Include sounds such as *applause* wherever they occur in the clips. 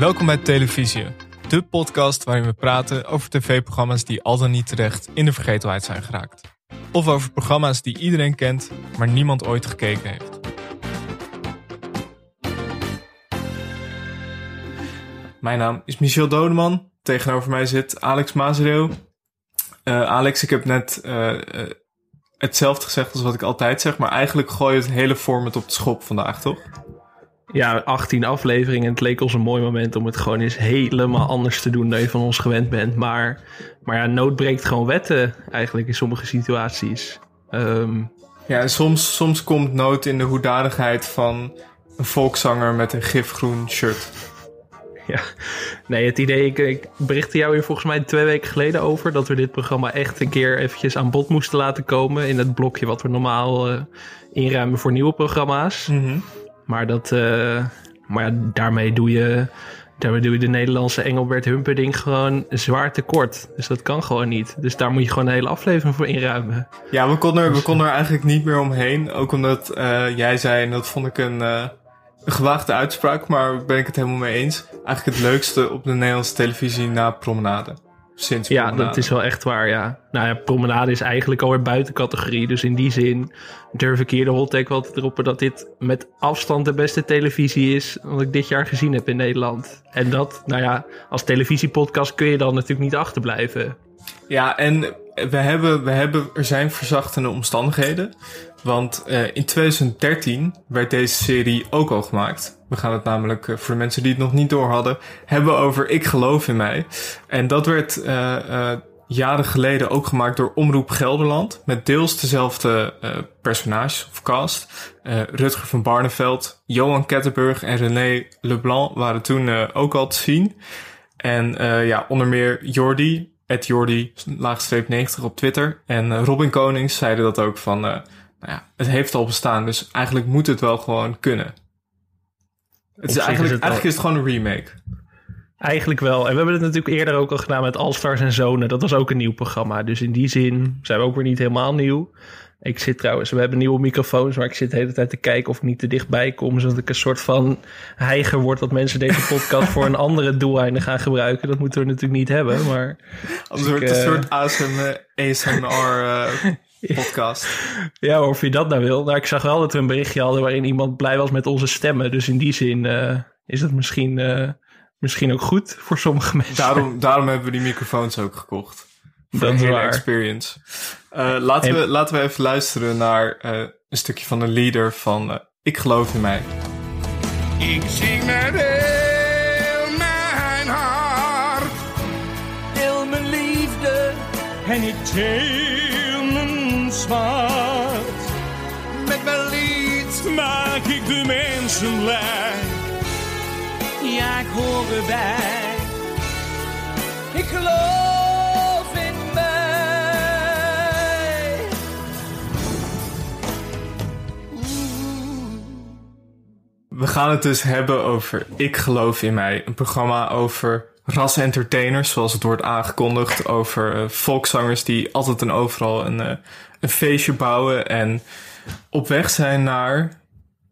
Welkom bij Televisie, de podcast waarin we praten over tv-programma's die al dan niet terecht in de vergetelheid zijn geraakt. Of over programma's die iedereen kent, maar niemand ooit gekeken heeft. Mijn naam is Michel Dodeman. Tegenover mij zit Alex Mazereeuw. Uh, Alex, ik heb net uh, uh, hetzelfde gezegd als wat ik altijd zeg, maar eigenlijk gooi je het hele format op de schop vandaag, toch? Ja, 18 afleveringen. Het leek ons een mooi moment om het gewoon eens helemaal anders te doen dan je van ons gewend bent. Maar, maar ja, nood breekt gewoon wetten eigenlijk in sommige situaties. Um, ja, en soms, soms komt nood in de hoedanigheid van een volkszanger met een gifgroen shirt. Ja, nee, het idee, ik, ik berichtte jou hier volgens mij twee weken geleden over dat we dit programma echt een keer eventjes aan bod moesten laten komen in het blokje wat we normaal uh, inruimen voor nieuwe programma's. Mm -hmm. Maar, dat, uh, maar ja, daarmee doe je daarmee doe je de Nederlandse Engelbert Humperding gewoon zwaar tekort. Dus dat kan gewoon niet. Dus daar moet je gewoon een hele aflevering voor inruimen. Ja, we konden er, we konden er eigenlijk niet meer omheen. Ook omdat uh, jij zei, en dat vond ik een, uh, een gewaagde uitspraak, maar ben ik het helemaal mee eens. Eigenlijk het leukste op de Nederlandse televisie na Promenade. Sinds ja, promenade. dat is wel echt waar, ja. Nou ja, promenade is eigenlijk alweer buiten categorie. Dus in die zin durf ik hier de hot take wel te droppen... dat dit met afstand de beste televisie is... wat ik dit jaar gezien heb in Nederland. En dat, nou ja, als televisiepodcast kun je dan natuurlijk niet achterblijven. Ja, en we hebben, we hebben, er zijn verzachtende omstandigheden. Want uh, in 2013 werd deze serie ook al gemaakt. We gaan het namelijk, uh, voor de mensen die het nog niet door hadden, hebben over Ik geloof in mij. En dat werd uh, jaren geleden ook gemaakt door Omroep Gelderland. Met deels dezelfde personages of cast. Rutger van Barneveld, Johan Kettenburg en René Leblanc waren toen ook al te zien. En ja, onder meer Jordi, Jordi, laagstreep 90 op Twitter. En Robin Konings zeiden dat ook van nou ja, het heeft al bestaan, dus eigenlijk moet het wel gewoon kunnen. Het is eigenlijk, is het eigenlijk is het gewoon een remake. Eigenlijk wel. En we hebben het natuurlijk eerder ook al gedaan met All Stars en Zonen. Dat was ook een nieuw programma. Dus in die zin zijn we ook weer niet helemaal nieuw. Ik zit trouwens, we hebben nieuwe microfoons, maar ik zit de hele tijd te kijken of ik niet te dichtbij kom. Zodat ik een soort van heiger word dat mensen deze podcast voor een andere doeleinde gaan gebruiken. Dat moeten we natuurlijk niet hebben, maar... Anders wordt het een soort ASMR, ASMR uh, podcast. *laughs* Ja, of je dat nou wil. Nou, ik zag wel dat we een berichtje hadden waarin iemand blij was met onze stemmen. Dus in die zin uh, is het misschien, uh, misschien ook goed voor sommige mensen. Daarom, *laughs* daarom hebben we die microfoons ook gekocht. Voor dat een hele waar. experience. Uh, laten, en... we, laten we even luisteren naar een stukje van een leader van Ik geloof in mij. Ik zing met heel mijn hart. Heel mijn liefde. En ik zwart. Met mijn lied maak ik de mensen blij. Ja, ik hoor erbij. Ik geloof in mij. We gaan het dus hebben over Ik geloof in mij. Een programma over ras-entertainers, zoals het wordt aangekondigd. Over uh, volkszangers die altijd en overal een, uh, een feestje bouwen. En op weg zijn naar.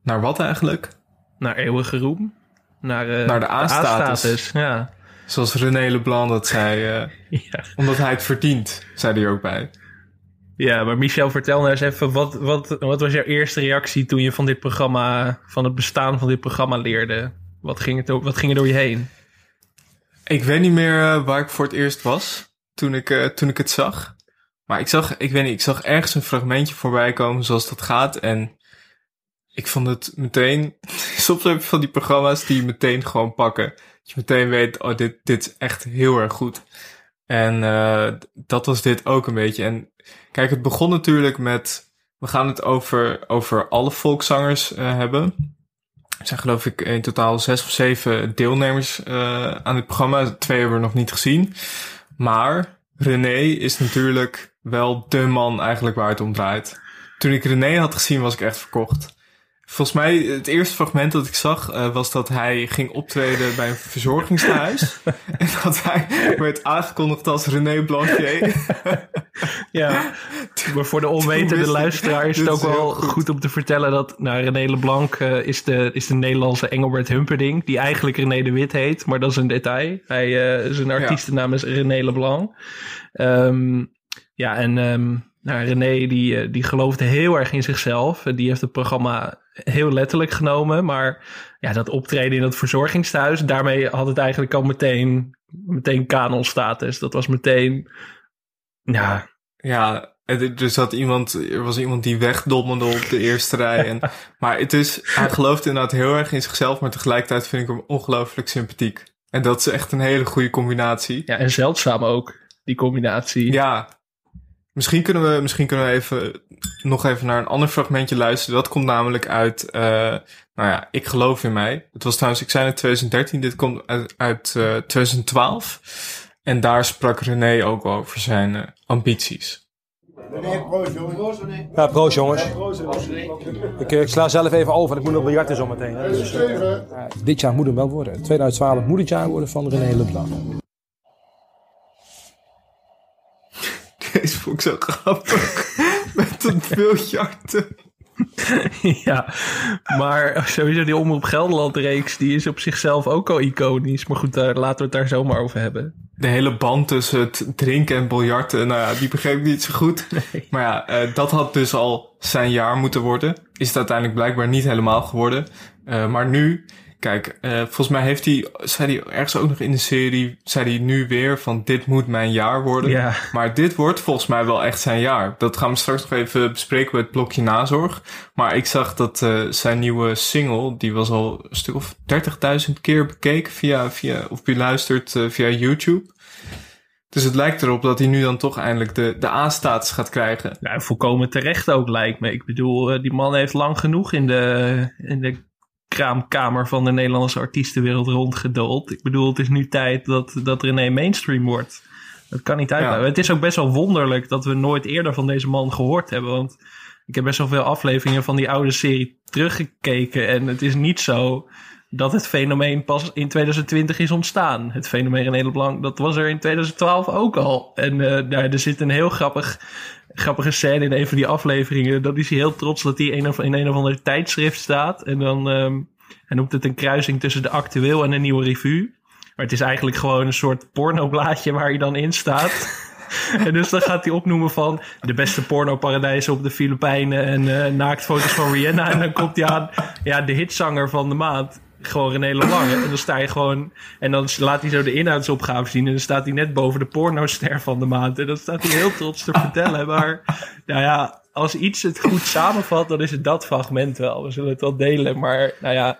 Naar wat eigenlijk? Naar eeuwige roem. Naar, uh, naar de A-status. ja. Zoals René Leblanc dat zei. *laughs* ja. Omdat hij het verdient, zei hij ook bij. Ja, maar Michel, vertel nou eens even, wat, wat, wat was jouw eerste reactie toen je van dit programma, van het bestaan van dit programma leerde? Wat ging, het, wat ging er door je heen? Ik weet niet meer uh, waar ik voor het eerst was toen ik, uh, toen ik het zag. Maar ik zag, ik weet niet, ik zag ergens een fragmentje voorbij komen zoals dat gaat. En ik vond het meteen, *laughs* soms heb je van die programma's die je meteen gewoon pakken. Dat je meteen weet, oh, dit, dit is echt heel erg goed. En uh, dat was dit ook een beetje. En kijk, het begon natuurlijk met, we gaan het over, over alle volkszangers hebben. Er zijn geloof ik in totaal zes of zeven deelnemers uh, aan het programma. Twee hebben we nog niet gezien. Maar René is natuurlijk wel de man eigenlijk waar het om draait. Toen ik René had gezien was ik echt verkocht. Volgens mij, het eerste fragment dat ik zag, uh, was dat hij ging optreden bij een verzorgingshuis. *laughs* en dat hij werd aangekondigd als René Blanquier. *laughs* Ja, *laughs* maar voor de onwetende luisteraar is het ook wel goed. om te vertellen dat nou, René Leblanc uh, is, de, is de Nederlandse Engelbert Humperdinck, die eigenlijk René de Wit heet, maar dat is een detail. Hij uh, zijn artiestennaam is René Leblanc. Um, ja, en um, nou, René die, die geloofde heel erg in zichzelf. Die heeft het programma heel letterlijk genomen, maar ja, dat optreden in het verzorgingstehuis, daarmee had het eigenlijk al meteen, meteen kanonstatus. Dat was meteen ja. Ja, er zat iemand, er was iemand die wegdommelde op de eerste rij. En, *laughs* maar het is, hij gelooft inderdaad heel erg in zichzelf, maar tegelijkertijd vind ik hem ongelooflijk sympathiek. En dat is echt een hele goede combinatie. Ja, en zeldzaam ook, die combinatie. Ja. Misschien kunnen we, misschien kunnen we even, nog even naar een ander fragmentje luisteren. Dat komt namelijk uit, uh, nou ja, Ik geloof in mij. Het was trouwens, ik zei in 2013, dit komt uit, uit uh, 2012. En daar sprak René ook over zijn uh, ambities. René, proost jongens. Ja, proost jongens. Ik, ik, sla zelf even over, ik moet nog biljarten zometeen. Dus, uh, dit jaar moet hem wel worden. 2012 moet het jaar worden van René Leblanc. Deze vond ik zo grappig. *laughs* Met dat biljarten. ja, maar sowieso die Omroep Gelderland reeks, die is op zichzelf ook al iconisch. Maar goed, daar, laten we het daar zomaar over hebben de hele band tussen het drinken en biljarten, nou ja, die begreep ik niet zo goed. *laughs* Maar ja, uh, dat had dus al zijn jaar moeten worden. Is het uiteindelijk blijkbaar niet helemaal geworden. Uh, maar nu Kijk, uh, volgens mij heeft hij, zei hij ergens ook nog in de serie, zei hij nu weer van dit moet mijn jaar worden. Ja. Maar dit wordt volgens mij wel echt zijn jaar. Dat gaan we straks nog even bespreken bij het blokje nazorg. Maar ik zag dat uh, zijn nieuwe single, die was al een stuk of 30.000 keer bekeken via, via of beluisterd uh, via YouTube. Dus het lijkt erop dat hij nu dan toch eindelijk de, de A-status gaat krijgen. Ja, volkomen terecht ook lijkt me. Ik bedoel, die man heeft lang genoeg in de, in de kraamkamer van de Nederlandse artiestenwereld rondgedoold. Ik bedoel, het is nu tijd dat, dat René mainstream wordt. Dat kan niet uitblijven. Het is ook best wel wonderlijk dat we nooit eerder van deze man gehoord hebben. Want ik heb best wel veel afleveringen van die oude serie teruggekeken. En het is niet zo dat het fenomeen pas in 2020 is ontstaan. Het fenomeen René Leblanc, dat was er in 2012 ook al. En uh, er zit een heel grappig grappige scène in een van die afleveringen. Dan is hij heel trots dat hij in een, in een of ander tijdschrift staat. En dan um, hij noemt het een kruising tussen de actueel en de nieuwe revue. Maar het is eigenlijk gewoon een soort pornoblaadje waar je dan in staat. *laughs* en dus dan gaat hij opnoemen van de beste pornoparadijzen op de Filipijnen en uh, naaktfoto's van Rihanna. En dan komt hij aan, ja, de hitzanger van de maand gewoon hele lange. En dan sta je gewoon. En dan laat hij zo de inhoudsopgave zien. En dan staat hij net boven de pornoster van de maand. En dan staat hij heel trots te vertellen. Maar nou ja, als iets het goed samenvat, dan is het dat fragment wel. We zullen het wel delen. Maar nou ja,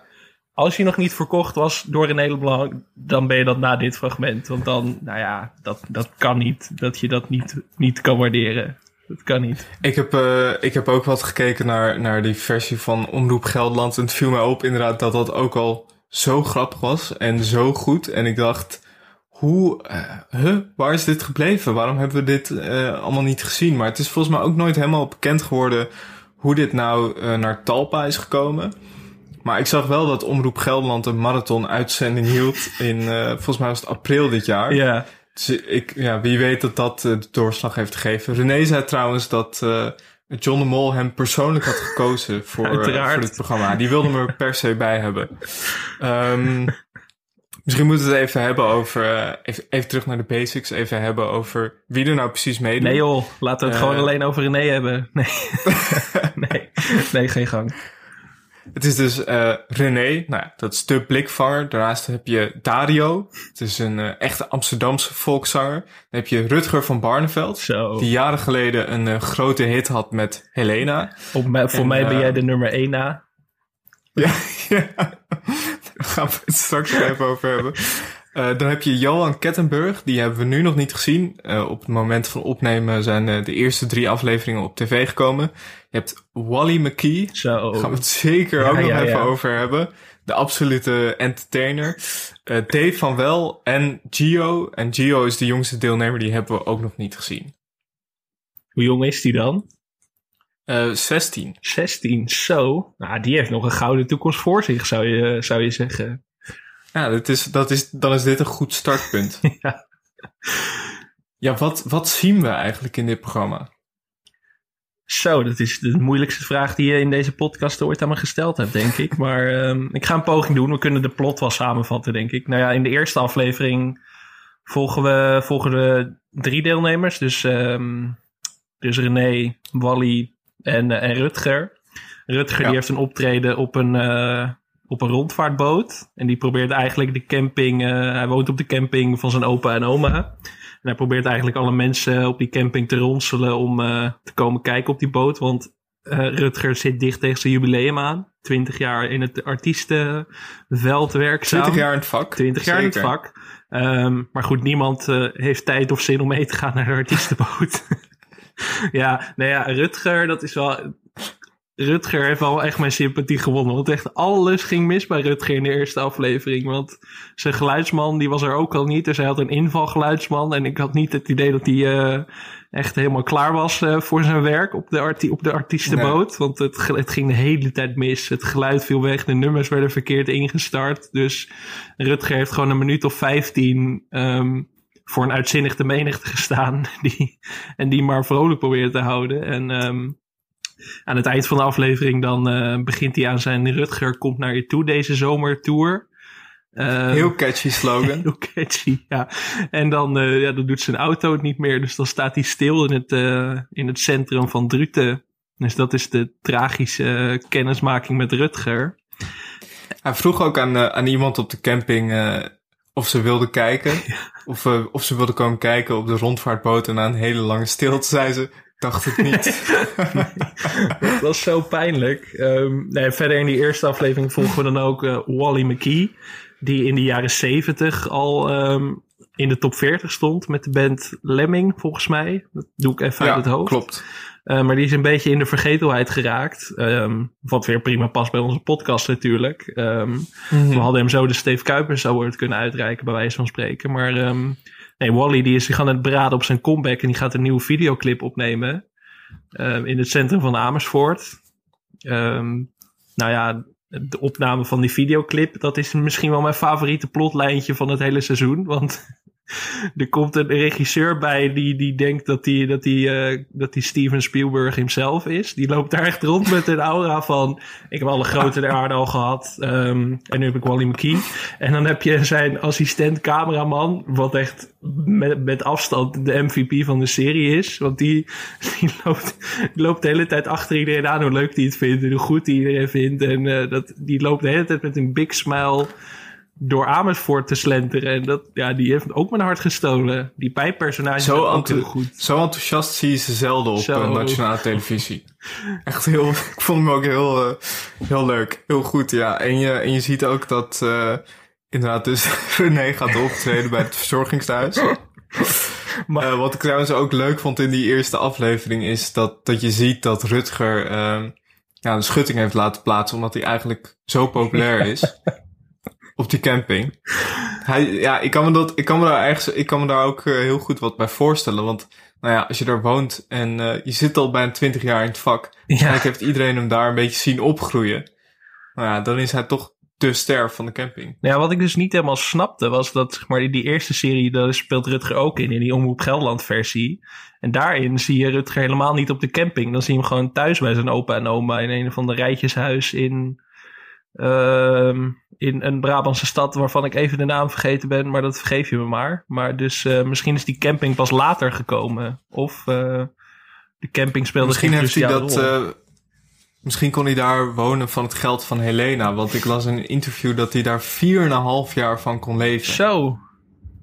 als je nog niet verkocht was door een hele belang, dan ben je dat na dit fragment. Want dan, nou ja, dat, dat kan niet. Dat je dat niet, niet kan waarderen. Dat kan niet. Ik heb, uh, ik heb ook wat gekeken naar, naar die versie van Omroep Gelderland. En het viel mij op inderdaad dat dat ook al zo grappig was en zo goed. En ik dacht, hoe, uh, huh, waar is dit gebleven? Waarom hebben we dit uh, allemaal niet gezien? Maar het is volgens mij ook nooit helemaal bekend geworden hoe dit nou naar Talpa is gekomen. Maar ik zag wel dat Omroep Gelderland een marathon-uitzending hield in, volgens mij was het april dit jaar. Ja. Dus ik, ja, wie weet dat dat uh, de doorslag heeft gegeven. René zei trouwens dat uh, John de Mol hem persoonlijk had gekozen *laughs* voor, uh, voor dit programma. Die wilde me er per se bij hebben. Um, misschien moeten we het even hebben over, even, even, terug naar de basics, even hebben over wie er nou precies meedoet. Nee joh, laten we het gewoon alleen over René hebben. Nee. *laughs* nee, nee, geen gang. Het is dus uh, René, nou, dat is de blikvanger. Daarnaast heb je Dario, het is een uh, echte Amsterdamse volkszanger. Dan heb je Rutger van Barneveld, Zo. die jaren geleden een uh, grote hit had met Helena. Op mij, voor en, mij ben jij de nummer 1 na. *laughs* Ja, ja, daar gaan we het straks even over hebben. Uh, dan heb je Johan Kettenburg, die hebben we nu nog niet gezien. Uh, op het moment van opnemen zijn uh, de eerste drie afleveringen op tv gekomen. Je hebt Wally McKee, daar gaan we het zeker ja, ook nog ja, even ja. over hebben. De absolute entertainer. Dave van Wel en Gio. En Gio is de jongste deelnemer, die hebben we ook nog niet gezien. Hoe jong is die dan? 16. 16, zo. Nou, die heeft nog een gouden toekomst voor zich, zou je, zou je zeggen. Ja, dat is, dat is, dan is dit een goed startpunt. *laughs* ja. Ja, wat, wat zien we eigenlijk in dit programma? Zo, dat is de moeilijkste vraag die je in deze podcast ooit aan me gesteld hebt, denk ik. *laughs* Maar ehm, ik ga een poging doen. We kunnen de plot wel samenvatten, denk ik. Nou ja, in de eerste aflevering volgen we, volgen we drie deelnemers. Dus, um, dus René, Wally en, uh, en Rutger. Rutger die heeft een optreden op een, uh, op een rondvaartboot. En die probeert eigenlijk de camping... Uh, hij woont op de camping van zijn opa en oma. En hij probeert eigenlijk alle mensen op die camping te ronselen om uh, te komen kijken op die boot. Want uh, Rutger zit dicht tegen zijn jubileum aan. 20 jaar in het artiestenveld werkzaam. 20 jaar in het vak. 20 jaar Zeker. in het vak. Um, maar goed, niemand heeft tijd of zin om mee te gaan naar de artiestenboot. *laughs* ja, nou ja, Rutger, dat is wel Rutger heeft wel echt mijn sympathie gewonnen. Want echt alles ging mis bij Rutger in de eerste aflevering. Want zijn geluidsman, die was er ook al niet. Dus hij had een invalgeluidsman. En ik had niet het idee dat hij uh, echt helemaal klaar was uh, voor zijn werk op de, arti op de artiestenboot. Nee. Want het, het ging de hele tijd mis. Het geluid viel weg. De nummers werden verkeerd ingestart. Dus Rutger heeft gewoon een minuut of vijftien... Um, voor een uitzinnig de menigte gestaan. *laughs* Die, en die maar vrolijk probeerde te houden. En um, aan het eind van de aflevering dan uh, begint hij aan zijn Rutger komt naar je toe deze zomertour. Uh, heel catchy slogan. *laughs* heel catchy, ja. En dan, uh, ja, dan doet zijn auto het niet meer. Dus dan staat hij stil in het, in het centrum van Druten. Dus dat is de tragische kennismaking met Rutger. Hij vroeg ook aan, aan iemand op de camping of ze wilde kijken. *laughs* Ja. Of, of ze wilde komen kijken op de rondvaartboot. En na een hele lange stilte zei ze dacht het niet. *laughs* nee, dat was zo pijnlijk. Um, nee, verder in die eerste aflevering volgen we dan ook uh, Wally McKee. Die in de jaren 70 al um, in de top 40 stond met de band Lemming, volgens mij. Dat doe ik even ja, uit het hoofd. klopt. Uh, maar die is een beetje in de vergetelheid geraakt. Um, wat weer prima past bij onze podcast natuurlijk. Um, mm -hmm. We hadden hem zo de Steve Kuipers Award kunnen uitreiken, bij wijze van spreken. Maar um, Nee, Wally die is zich aan het beraden op zijn comeback en die gaat een nieuwe videoclip opnemen. Um, in het centrum van Amersfoort. Um, nou ja, de opname van die videoclip, dat is misschien wel mijn favoriete plotlijntje van het hele seizoen. Want er komt een regisseur bij die, die denkt dat hij dat die, uh, dat die Steven Spielberg himself is. Die loopt daar echt rond met een aura van... Ik heb alle grote der aarde al gehad. Um, en nu heb ik Wally McKee. En dan heb je zijn assistent cameraman... wat echt met, met afstand de MVP van de serie is. Want die, die, loopt, die loopt de hele tijd achter iedereen aan... hoe leuk hij het vindt en hoe goed hij iedereen vindt. En uh, dat, die loopt de hele tijd met een big smile door Amersfoort te slenteren. En dat, ja, die heeft ook mijn hart gestolen. Die pijppersonage zo ook heel goed. Zo enthousiast zie je ze zelden op zo. nationale televisie. Echt heel, ik vond hem ook heel, uh, heel leuk. Heel goed, ja. En je, en je ziet ook dat uh, inderdaad dus *laughs* René gaat optreden bij het verzorgingshuis. *laughs* Maar uh, wat ik trouwens ook leuk vond in die eerste aflevering is dat, dat je ziet dat Rutger ja, een schutting heeft laten plaatsen omdat hij eigenlijk zo populair is *laughs* op die camping. Hij, ja, ik kan me dat, ik kan me daar ergens, ik kan me daar ook uh, heel goed wat bij voorstellen. Want, nou ja, als je daar woont en uh, je zit al bijna twintig jaar in het vak. Ja. En heeft iedereen hem daar een beetje zien opgroeien. Nou ja, dan is hij toch de ster van de camping. Ja, wat ik dus niet helemaal snapte was dat, zeg maar, in die eerste serie, daar speelt Rutger ook in, in die Omroep Gelderland versie. En daarin zie je Rutger helemaal niet op de camping. Dan zie je hem gewoon thuis bij zijn opa en oma in een van de rijtjeshuis in, in een Brabantse stad waarvan ik even de naam vergeten ben, maar dat vergeef je me maar. Maar dus uh, misschien is die camping pas later gekomen. Of uh, de camping speelde misschien heeft hij dat. Uh, misschien kon hij daar wonen van het geld van Helena. Want ik las in een interview dat hij daar 4,5 jaar van kon leven. Zo.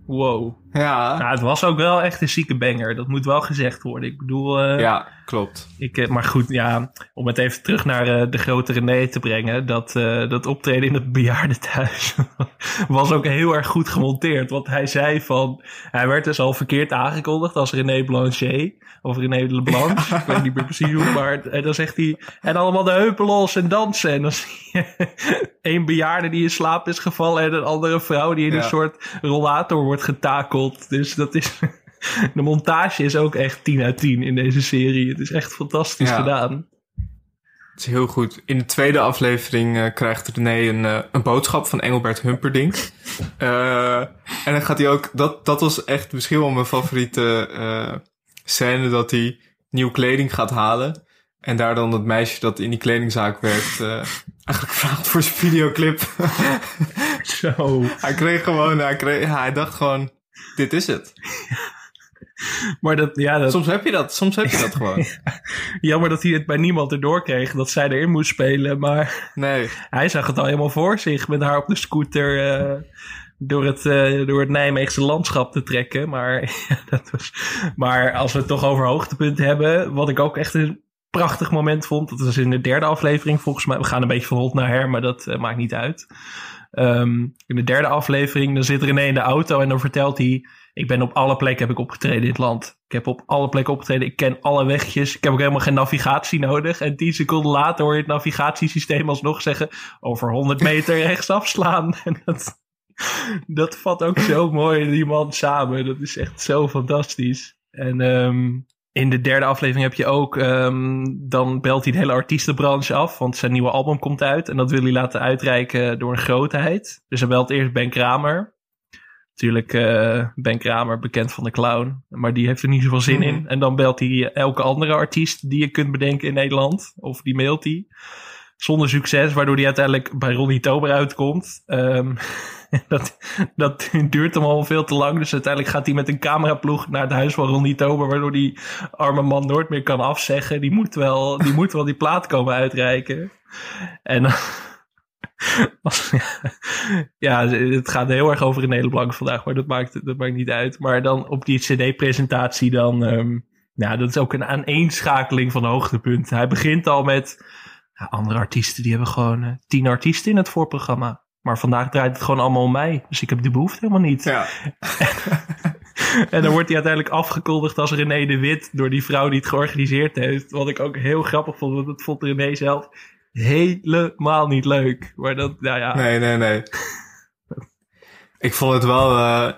Wow. Ja. Nou, het was ook wel echt een zieke banger. Dat moet wel gezegd worden. Ik bedoel... Uh, ja, klopt. Ik, uh, maar goed, ja, om het even terug naar uh, de grote René te brengen. Dat, dat optreden in het bejaardenthuis *laughs* was ook heel erg goed gemonteerd. Want hij zei van... Hij werd dus al verkeerd aangekondigd als René Blanchet. Of René Leblanc. *laughs* ik weet niet meer precies hoe. Maar en dan zegt hij... En allemaal de heupen los en dansen. En dan zie je *laughs* één bejaarde die in slaap is gevallen. En een andere vrouw die in ja. een soort rollator wordt getakeld. Dus dat is. *laughs* De montage is ook echt 10 uit 10 in deze serie. Het is echt fantastisch ja. gedaan. Het is heel goed. In de tweede aflevering uh, krijgt René een, uh, een boodschap van Engelbert Humperdinck. Uh, *laughs* en dan gaat hij ook... Dat, dat was echt misschien wel mijn favoriete scène... dat hij nieuwe kleding gaat halen. En daar dan dat meisje dat in die kledingzaak werkt... *laughs* eigenlijk vraagt voor zijn videoclip. Zo. hij kreeg gewoon... Hij, kreeg, hij dacht gewoon... Dit is het. *laughs* Maar dat, ja, dat... Soms heb je dat, soms heb je dat gewoon. *laughs* Jammer dat hij het bij niemand erdoor kreeg, dat zij erin moest spelen. Maar nee. *laughs* hij zag het al helemaal voor zich met haar op de scooter uh, door, het, uh, door het Nijmeegse landschap te trekken. Maar, dat was... maar als we het toch over hoogtepunten hebben, wat ik ook echt een prachtig moment vond. Dat was in de derde aflevering volgens mij. We gaan een beetje van hond naar her, maar dat uh, maakt niet uit. Um, in de derde aflevering, dan zit René in de auto en dan vertelt hij ik ben op alle plekken heb ik opgetreden in het land. Ik heb op alle plekken opgetreden. Ik ken alle wegjes. Ik heb ook helemaal geen navigatie nodig. En tien seconden later hoor je het navigatiesysteem alsnog zeggen... over 100 meter *laughs* rechts afslaan. *laughs* En dat, dat vat ook zo mooi die man samen. Dat is echt zo fantastisch. En um, in de derde aflevering heb je ook... Um, dan belt hij de hele artiestenbranche af. Want zijn nieuwe album komt uit. En dat wil hij laten uitreiken door een grootheid. Dus hij belt eerst Ben Kramer... Natuurlijk uh, Ben Kramer, bekend van de clown. Maar die heeft er niet zoveel zin in. Mhm. En dan belt hij elke andere artiest die je kunt bedenken in Nederland. Of die mailt hij. Zonder succes, waardoor hij uiteindelijk bij Ronnie Tober uitkomt. Um, *laughs* dat, dat duurt hem al veel te lang. Dus uiteindelijk gaat hij met een cameraploeg naar het huis van Ronnie Tober. Waardoor die arme man nooit meer kan afzeggen. Die moet wel die, moet wel die plaat komen uitreiken. En *laughs* ja, het gaat heel erg over hele Blank vandaag, maar dat maakt, dat maakt niet uit. Maar dan op die CD-presentatie, dan. Um, ja, dat is ook een aaneenschakeling van hoogtepunten. Hij begint al met. Ja, andere artiesten, die hebben gewoon uh, tien artiesten in het voorprogramma. Maar vandaag draait het gewoon allemaal om mij. Dus ik heb die behoefte helemaal niet. Ja. *laughs* en dan wordt hij uiteindelijk afgekondigd als René de Wit door die vrouw die het georganiseerd heeft. Wat ik ook heel grappig vond, want dat vond René zelf helemaal niet leuk. Maar dat, nou ja. Nee, nee, nee. ik vond het wel uh,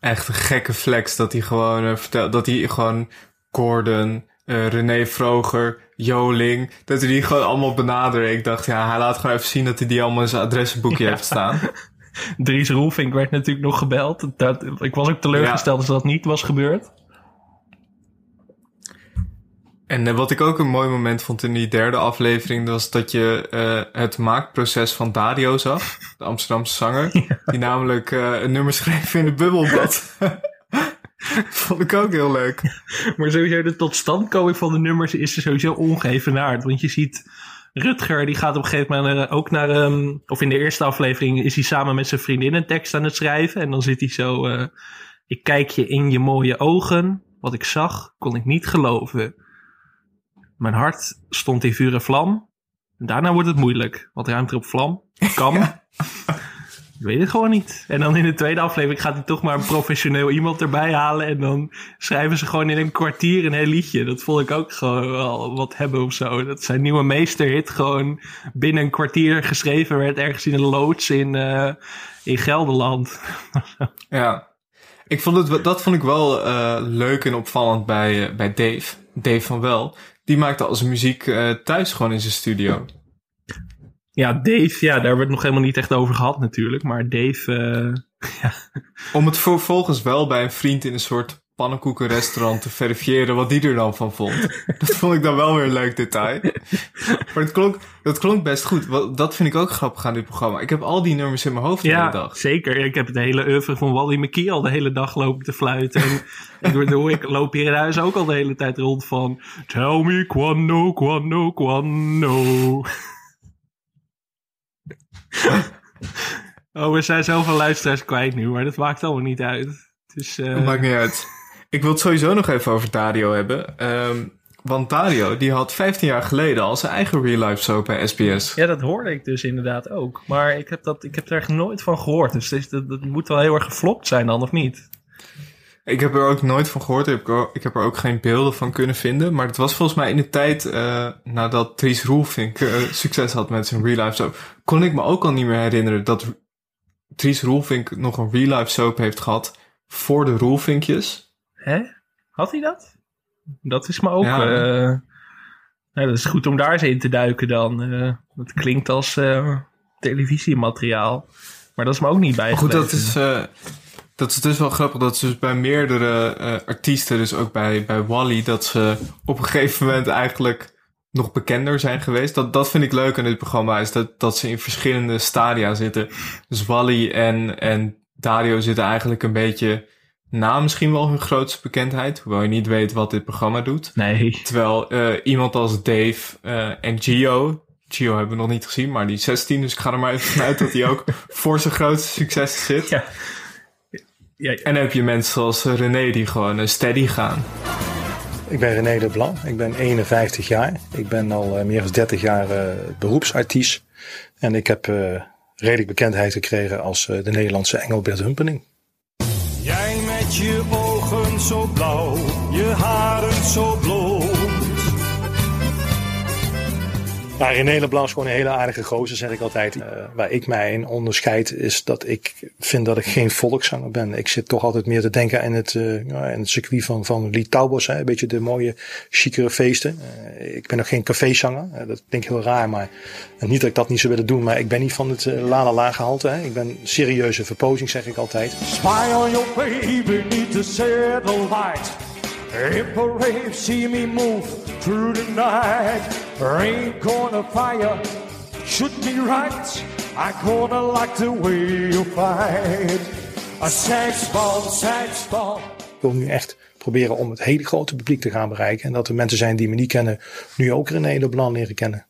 echt een gekke flex dat hij gewoon uh, vertelt, dat hij gewoon Gordon, uh, René Vroger, Joling, dat hij die gewoon allemaal benaderen. Ik dacht, ja, hij laat gewoon even zien dat hij die allemaal in zijn adressenboekje ja. heeft staan. *laughs* Dries Roelvink werd natuurlijk nog gebeld. Dat, ik was ook teleurgesteld ja. als dat niet was gebeurd. En uh, wat ik ook een mooi moment vond in die derde aflevering, was dat je uh, het maakproces van Dario zag, de Amsterdamse zanger, *laughs* ja. die namelijk uh, een nummer schreef in de bubbelbad. *laughs* vond ik ook heel leuk. Maar sowieso de totstandkoming van de nummers is sowieso ongeëvenaard. Want je ziet Rutger, die gaat op een gegeven moment ook naar, um, of in de eerste aflevering is hij samen met zijn vriendin een tekst aan het schrijven. En dan zit hij zo, ik kijk je in je mooie ogen, wat ik zag kon ik niet geloven. Mijn hart stond in vuur en vlam. En daarna wordt het moeilijk. Wat ruimt er op vlam? Kam. *laughs* Ja. Ik weet het gewoon niet. En dan in de tweede aflevering gaat hij toch maar een professioneel iemand erbij halen. En dan schrijven ze gewoon in een kwartier een heel liedje. Dat vond ik ook gewoon wel wat hebben of zo. Dat zijn nieuwe meesterhit gewoon binnen een kwartier geschreven werd. Ergens in een loods in, uh, in Gelderland. *laughs* ja. Ik vond het, dat vond ik wel uh, leuk en opvallend bij, uh, bij Dave. Dave van Wel die maakte als muziek uh, thuis gewoon in zijn studio. Ja, Dave, ja, daar hebben we het nog helemaal niet echt over gehad natuurlijk. Maar Dave, uh, *laughs* ja. Om het vervolgens wel bij een vriend in een soort pannenkoekenrestaurant te verifiëren wat die er dan van vond. *laughs* Dat vond ik dan wel weer een leuk detail. Maar het klonk, dat klonk best goed. Dat vind ik ook grappig aan dit programma. Ik heb al die nummers in mijn hoofd de hele dag. zeker. Ik heb het hele oeuvre van Wally McKee al de hele dag lopen te fluiten. En ik bedoel, ik loop hier in huis ook al de hele tijd rond van... Tell me quando, quando, quando. *laughs* oh, we zijn zoveel luisteraars kwijt nu, maar dat maakt allemaal niet uit. Dus, uh... Dat maakt niet uit. Ik wil het sowieso nog even over Dario hebben. Um, want Dario, die had 15 jaar geleden al zijn eigen real life soap bij SBS. Ja, dat hoorde ik dus inderdaad ook. Maar ik heb, dat, ik heb er echt nooit van gehoord. Dus dat, dat, dat moet wel heel erg geflopt zijn dan, of niet? Ik heb er ook nooit van gehoord. Ik heb, er, ik heb er ook geen beelden van kunnen vinden. Maar het was volgens mij in de tijd uh, nadat Dries Roelvink uh, succes had met zijn real life soap. Kon ik me ook al niet meer herinneren dat Dries Roelvink nog een real life soap heeft gehad voor de Roelvinkjes. Hè? Had hij dat? Dat is me ook. Ja, uh, Nou, dat is goed om daar eens in te duiken dan. Uh, dat klinkt als uh, televisiemateriaal. Maar dat is me ook niet bij. Goed, dat is, dat is dus wel grappig. Dat ze dus bij meerdere artiesten, dus ook bij, bij Wally, dat ze op een gegeven moment eigenlijk nog bekender zijn geweest. Dat, dat vind ik leuk aan dit programma, is dat, dat ze in verschillende stadia zitten. Dus Wally en, en Dario zitten eigenlijk een beetje na misschien wel hun grootste bekendheid. Hoewel je niet weet wat dit programma doet. Nee. Terwijl uh, iemand als Dave uh, en Gio... Gio hebben we nog niet gezien, maar die 16. Dus ik ga er maar even vanuit dat hij ook *laughs* voor zijn grootste succes zit. Ja. Ja, En dan heb je mensen zoals René die gewoon uh, steady gaan. Ik ben René de Blanc. Ik ben 51 jaar. Ik ben al meer dan 30 jaar beroepsartiest. En ik heb redelijk bekendheid gekregen als de Nederlandse Engelbert Humpening. Zo blauw, je haren zo blond. Ja, René Leblanc is gewoon een hele aardige gozer, zeg ik altijd. Uh, waar ik mij in onderscheid is dat ik vind dat ik geen volkszanger ben. Ik zit toch altijd meer te denken in het, uh, in het circuit van, van Taubos. Hè. Een beetje de mooie, chicere feesten. Uh, ik ben nog geen cafézanger. dat klinkt heel raar, maar niet dat ik dat niet zou willen doen. Maar ik ben niet van het la la la gehalte. Hè. Ik ben serieuze verpozing, zeg ik altijd. Smile on your baby, need to set the light. If see me move through the night. Rain gonna fire, should be right. I gonna like the way you fight. A seksbal, seksbal. Ik wil nu echt proberen om het hele grote publiek te gaan bereiken. En dat er mensen zijn die me niet kennen, nu ook René de Blanc leren kennen.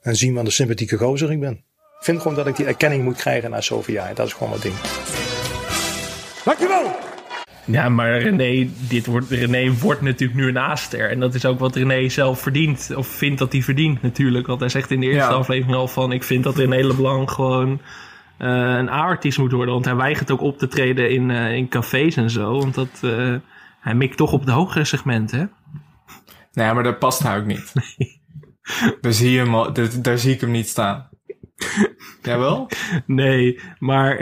En zien wat een sympathieke gozer ik ben. Ik vind gewoon dat ik die erkenning moet krijgen na zoveel jaar. Dat is gewoon wat ding. Dankjewel! Ja, maar René, dit wordt, René wordt natuurlijk nu een A-ster. En dat is ook wat René zelf verdient. Of vindt dat hij verdient natuurlijk. Want hij zegt in de eerste aflevering al van... ik vind dat René Leblanc gewoon uh, een A-artiest moet worden. Want hij weigert ook op te treden in, uh, in cafés en zo. Want dat, uh, hij mikt toch op het hogere segment, hè? Nee, maar dat past hij ook niet. *laughs* daar, zie je hem daar, daar zie ik hem niet staan. *laughs* Jawel? Nee, maar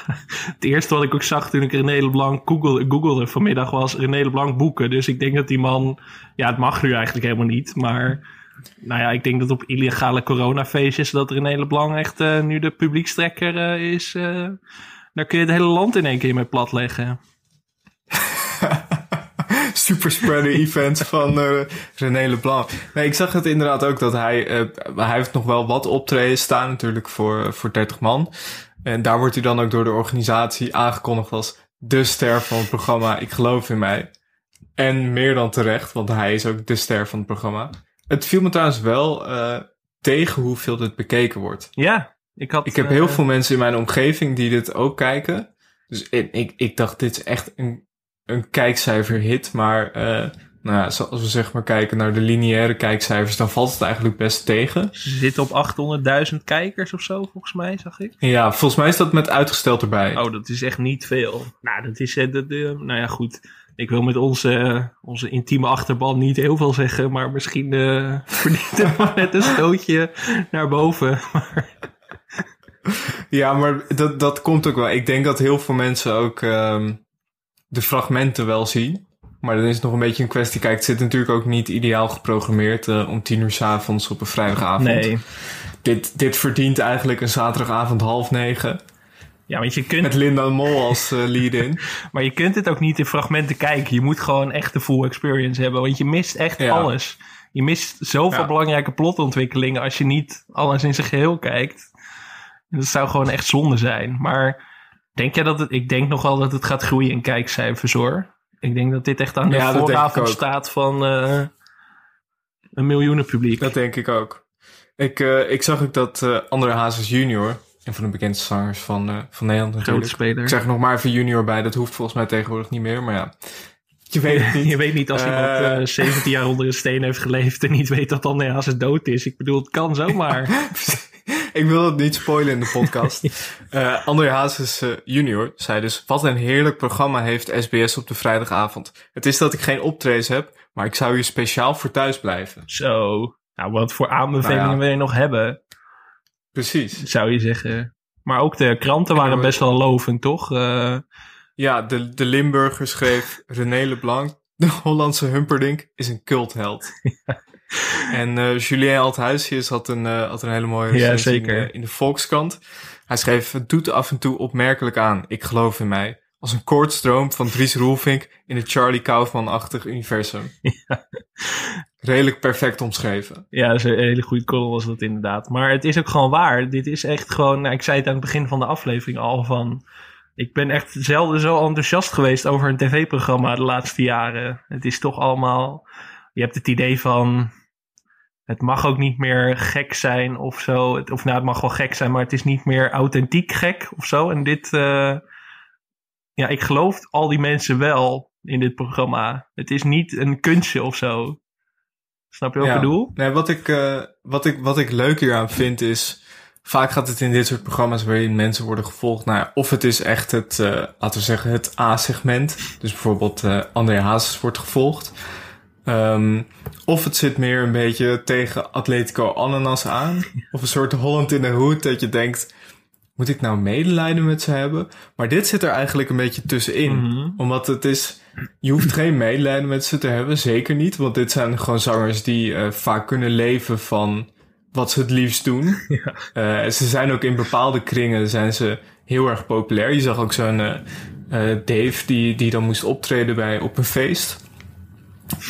*laughs* het eerste wat ik ook zag toen ik René Leblanc googelde vanmiddag was René Leblanc boeken. Dus ik denk dat die man, ja het mag nu eigenlijk helemaal niet, maar nou ja, ik denk dat op illegale coronafeestjes dat René Leblanc echt uh, nu de publiekstrekker uh, is. Uh, daar kun je het hele land in één keer mee platleggen. Superspreader events *laughs* van uh, René Leblanc. Nee, ik zag het inderdaad ook dat hij, uh, hij heeft nog wel wat optreden staan natuurlijk voor, voor 30 man. En daar wordt hij dan ook door de organisatie aangekondigd als de ster van het programma Ik geloof in mij. En meer dan terecht, want hij is ook de ster van het programma. Het viel me trouwens wel uh, tegen hoeveel dit bekeken wordt. Ja, ik had... Ik heb heel veel mensen in mijn omgeving die dit ook kijken. Dus ik, ik, ik dacht, dit is echt een een kijkcijferhit, maar uh, nou ja, als we zeg maar kijken naar de lineaire kijkcijfers, dan valt het eigenlijk best tegen. Ze zitten op 800.000 kijkers of zo, volgens mij, zag ik. Ja, volgens mij is dat met uitgesteld erbij. Oh, dat is echt niet veel. Nou, dat is, uh, dat, uh, nou ja, goed. Ik wil met onze, onze intieme achterban niet heel veel zeggen, maar misschien uh, *laughs* verdient het net een stootje naar boven. *laughs* ja, maar dat, dat komt ook wel. Ik denk dat heel veel mensen ook um, de fragmenten wel zien. Maar dan is het nog een beetje een kwestie. Kijk, het zit natuurlijk ook niet ideaal geprogrammeerd uh, om tien uur s avonds op een vrijdagavond. Nee. Dit, dit verdient eigenlijk een zaterdagavond half negen. Ja, want je kunt... Met Linda Mol als uh, lead-in. *laughs* maar je kunt het ook niet in fragmenten kijken. Je moet gewoon echt de full experience hebben. Want je mist echt alles. Je mist zoveel ja. belangrijke plotontwikkelingen als je niet alles in zijn geheel kijkt. Dat zou gewoon echt zonde zijn. Maar Denk jij dat het, ik denk nogal dat het gaat groeien in kijkcijfers hoor. Ik denk dat dit echt aan de ja, vooravond staat van uh, een miljoenen publiek. Dat denk ik ook. Ik, uh, ik zag ook dat uh, André Hazes junior, een van de bekendste zangers van, van Nederland natuurlijk. speler. Ik zeg nog maar even junior bij, dat hoeft volgens mij tegenwoordig niet meer, maar ja. Je weet het *laughs* niet. je weet niet als iemand *laughs* 17 jaar onder een steen heeft geleefd en niet weet dat André Hazes dood is. Ik bedoel, het kan zomaar. *laughs* ik wil het niet spoilen in de podcast. *laughs* uh, André Hazes uh, junior zei dus... Wat een heerlijk programma heeft SBS op de vrijdagavond. Het is dat ik geen optredens heb... maar ik zou hier speciaal voor thuis blijven. Zo. Nou, wat voor aanbevelingen nou ja. wil je nog hebben? Precies. Zou je zeggen. Maar ook de kranten waren best wel lovend, toch? Uh... Ja, de, de Limburger schreef... René Leblanc, de Hollandse Humperdinck, is een cultheld. *laughs* *laughs* En uh, Julien Althuisjes had een, uh, had een hele mooie ja, zeker. In, in, de Volkskrant. Hij schreef, het doet af en toe opmerkelijk aan. Ik geloof in mij. Als een koortstroom van Dries Roelvink in het Charlie Kaufman-achtig universum. *laughs* Ja. Redelijk perfect omschreven. Ja, dat is een hele goede call was dat inderdaad. Maar het is ook gewoon waar. Dit is echt gewoon, nou, ik zei het aan het begin van de aflevering al van... Ik ben echt zelden zo enthousiast geweest over een tv-programma de laatste jaren. Het is toch allemaal... Je hebt het idee van... Het mag ook niet meer gek zijn of zo. of nou, het mag wel gek zijn, maar het is niet meer authentiek gek of zo. En dit... Uh, ja, ik geloof al die mensen wel in dit programma. Het is niet een kunstje of zo. Snap je wat ik bedoel? Nee, wat ik, uh, wat, ik, wat ik leuk hieraan vind is... Vaak gaat het in dit soort programma's waarin mensen worden gevolgd. Nou ja, of het is echt het, uh, laten we zeggen, het A-segment. Dus bijvoorbeeld André Hazes wordt gevolgd. Um, of het zit meer een beetje tegen Atletico Ananas aan. Of een soort Holland in de hoed dat je denkt moet ik nou medelijden met ze hebben? Maar dit zit er eigenlijk een beetje tussenin. Mm Omdat het is, je hoeft geen medelijden met ze te hebben, zeker niet. Want dit zijn gewoon zangers die uh, vaak kunnen leven van wat ze het liefst doen. *laughs* Ja. Uh, ze zijn ook in bepaalde kringen zijn ze heel erg populair. Je zag ook zo'n uh, Dave die, die dan moest optreden bij, op een feest.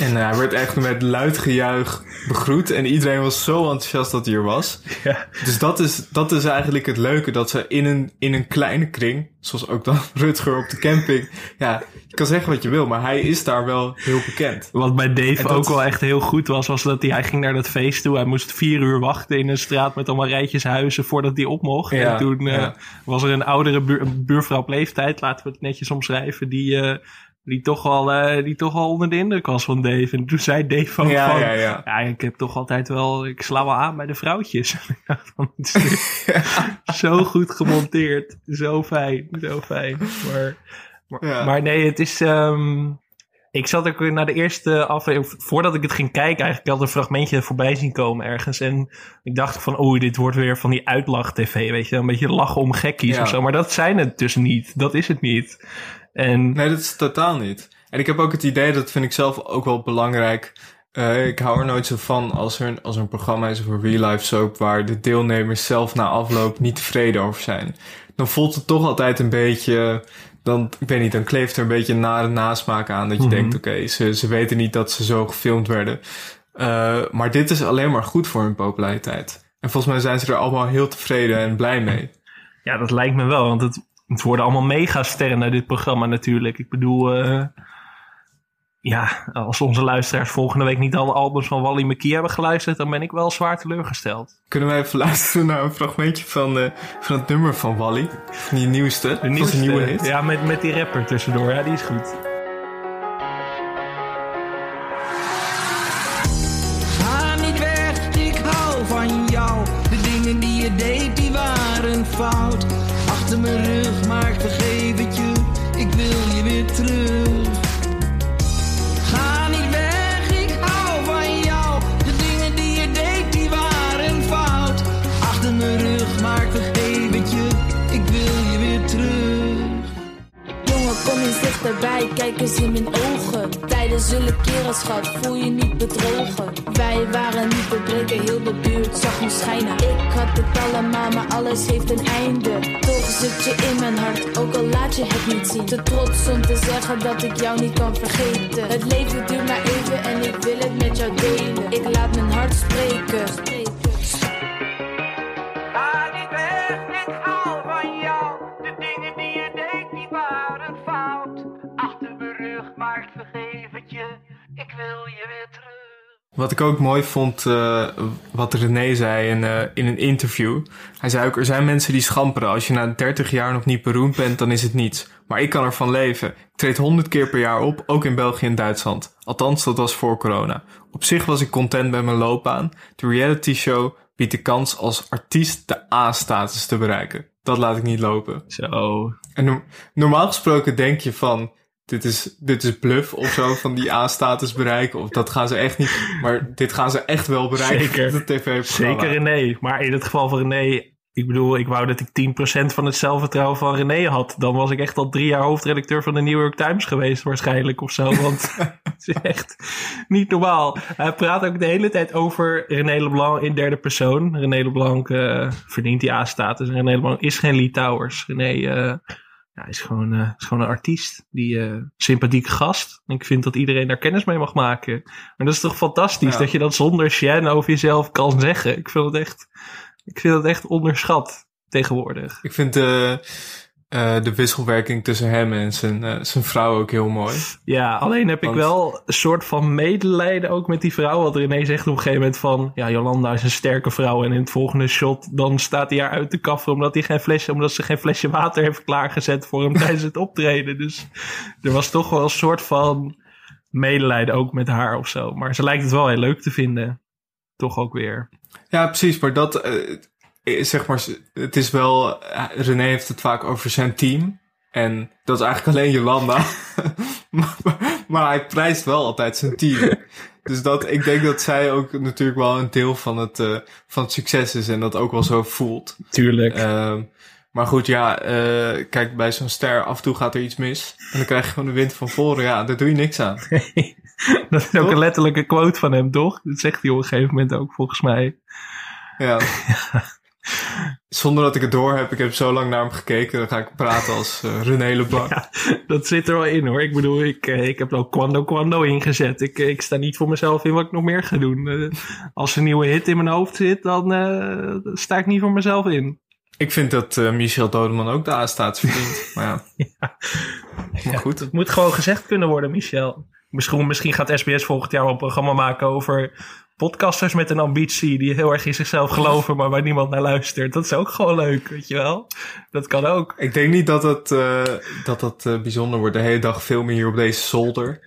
En hij werd echt met luid gejuich begroet. En iedereen was zo enthousiast dat hij er was. Ja. Dus dat is, dat is eigenlijk het leuke. Dat ze in een, in een kleine kring, zoals ook dan *laughs* Rutger op de camping. Ja, je kan zeggen wat je wil, maar hij is daar wel heel bekend. Wat bij Dave ook wel echt heel goed was, was dat hij, hij ging naar dat feest toe. Hij moest vier uur wachten in een straat met allemaal rijtjes huizen voordat hij op mocht. Ja, en toen uh, was er een oudere buurvrouw op leeftijd, laten we het netjes omschrijven, die... Uh, die toch wel, uh, die toch wel onder de indruk was van Dave. En toen zei Dave ook ja, van, ja, ja. ja, ik heb toch altijd wel, ik sla wel aan bij de vrouwtjes. *laughs* *laughs* Zo goed gemonteerd. Zo fijn, zo fijn. Maar, maar, maar nee, het is, um, ik zat ook naar de eerste aflevering, voordat ik het ging kijken, eigenlijk had een fragmentje voorbij zien komen ergens. En ik dacht van, oeh, dit wordt weer van die uitlach-tv, weet je, een beetje lachen om gekkies of zo. Maar dat zijn het dus niet. Dat is het niet. En... Nee, dat is totaal niet. En ik heb ook het idee, dat vind ik zelf ook wel belangrijk. Uh, ik hou er nooit zo van als er, als er een programma is over real life soap waar de deelnemers zelf na afloop niet tevreden over zijn. Dan voelt het toch altijd een beetje, dan, ik weet niet, dan kleeft er een beetje een nare nasmaak aan. Dat je mhm. denkt, oké, ze, ze weten niet dat ze zo gefilmd werden. Uh, maar dit is alleen maar goed voor hun populariteit. En volgens mij zijn ze er allemaal heel tevreden en blij mee. Ja, dat lijkt me wel, want het, het worden allemaal megasterren naar dit programma natuurlijk. Ik bedoel, uh, ja, als onze luisteraars volgende week niet alle albums van Wally McKee hebben geluisterd, dan ben ik wel zwaar teleurgesteld. Kunnen wij even luisteren naar een fragmentje van, uh, van het nummer van Wally? Van die nieuwste, de nieuwste nieuwe hit. Ja, met, met die rapper tussendoor, ja, die is goed. Ga niet weg, ik hou van jou. De dingen die je deed, die waren fout achter mijn rug, maar dichterbij, kijk eens in mijn ogen. Tijden zullen keren, schat, voel je niet bedrogen. Wij waren niet te breken, heel de buurt zag ons schijnen. Ik had het allemaal, maar alles heeft een einde. Toch zit je in mijn hart, ook al laat je het niet zien. Te trots om te zeggen dat ik jou niet kan vergeten. Het leven duurt maar even en ik wil het met jou delen. Ik laat mijn hart spreken. Wat ik ook mooi vond, uh, wat René zei in, uh, in een interview. Hij zei ook, er zijn mensen die schamperen. Als je na 30 jaar nog niet beroemd bent, dan is het niets. Maar ik kan ervan leven. Ik treed 100 keer per jaar op, ook in België en Duitsland. Althans, dat was voor corona. Op zich was ik content met mijn loopbaan. De reality show biedt de kans als artiest de A-status te bereiken. Dat laat ik niet lopen. Zo. En no normaal gesproken denk je van, dit is, dit is bluff of zo van die A-status bereiken. Of dat gaan ze echt niet. Maar dit gaan ze echt wel bereiken. Zeker. De tv Zeker René. Maar in het geval van René. Ik bedoel, ik wou dat ik 10% van het zelfvertrouwen van René had. Dan was ik echt al drie jaar hoofdredacteur van de New York Times geweest waarschijnlijk of zo. Want *laughs* het is echt niet normaal. Hij praat ook de hele tijd over René Leblanc in derde persoon. René Leblanc eh, verdient die A-status. René Leblanc is geen Lee Towers. René uh, ja, is, gewoon, uh, is gewoon een artiest. Die sympathieke gast. En ik vind dat iedereen daar kennis mee mag maken. Maar dat is toch fantastisch ja. dat je dat zonder Shen over jezelf kan zeggen. Ik vind het echt, ik vind het echt onderschat tegenwoordig. Ik vind de, uh, de wisselwerking tussen hem en zijn, uh, zijn vrouw ook heel mooi. Ja, alleen heb Want... ik wel een soort van medelijden ook met die vrouw. Want René zegt op een gegeven moment van... Ja, Jolanda is een sterke vrouw. En in het volgende shot dan staat hij haar uit te kaffen... omdat, hij geen flesje, omdat ze geen flesje water heeft klaargezet voor hem *laughs* tijdens het optreden. Dus er was toch wel een soort van medelijden ook met haar of zo. Maar ze lijkt het wel heel leuk te vinden. Toch ook weer. Ja, precies. Maar dat... Uh, zeg maar, het is wel, René heeft het vaak over zijn team. En dat is eigenlijk alleen Jolanda. *laughs* maar, maar, hij prijst wel altijd zijn team. Dus dat, ik denk dat zij ook natuurlijk wel een deel van het, uh, van het succes is en dat ook wel zo voelt. Tuurlijk. Uh, maar goed, ja, uh, kijk, bij zo'n ster af en toe gaat er iets mis. En dan krijg je gewoon de wind van voren. Ja, daar doe je niks aan. *laughs* dat is ook een letterlijke quote van hem, toch? Dat zegt hij op een gegeven moment ook, volgens mij. Ja. *laughs* Zonder dat ik het door heb. Ik heb zo lang naar hem gekeken. Dan ga ik praten als uh, René Leblanc. *laughs* Ja, dat zit er wel in hoor. Ik bedoel, ik, ik heb ook Quando Quando ingezet. Ik, ik sta niet voor mezelf in wat ik nog meer ga doen. Uh, als een nieuwe hit in mijn hoofd zit, dan uh, sta ik niet voor mezelf in. Ik vind dat Michel Dodeman ook de A-staat verdient. *laughs* maar ja. ja. Maar goed. Het moet gewoon gezegd kunnen worden, Michel. Misschien, misschien gaat SBS volgend jaar wel een programma maken over podcasters met een ambitie die heel erg in zichzelf geloven, maar waar niemand naar luistert. Dat is ook gewoon leuk, weet je wel. Dat kan ook. Ik denk niet dat het, uh, dat het uh, bijzonder wordt. De hele dag filmen hier op deze zolder.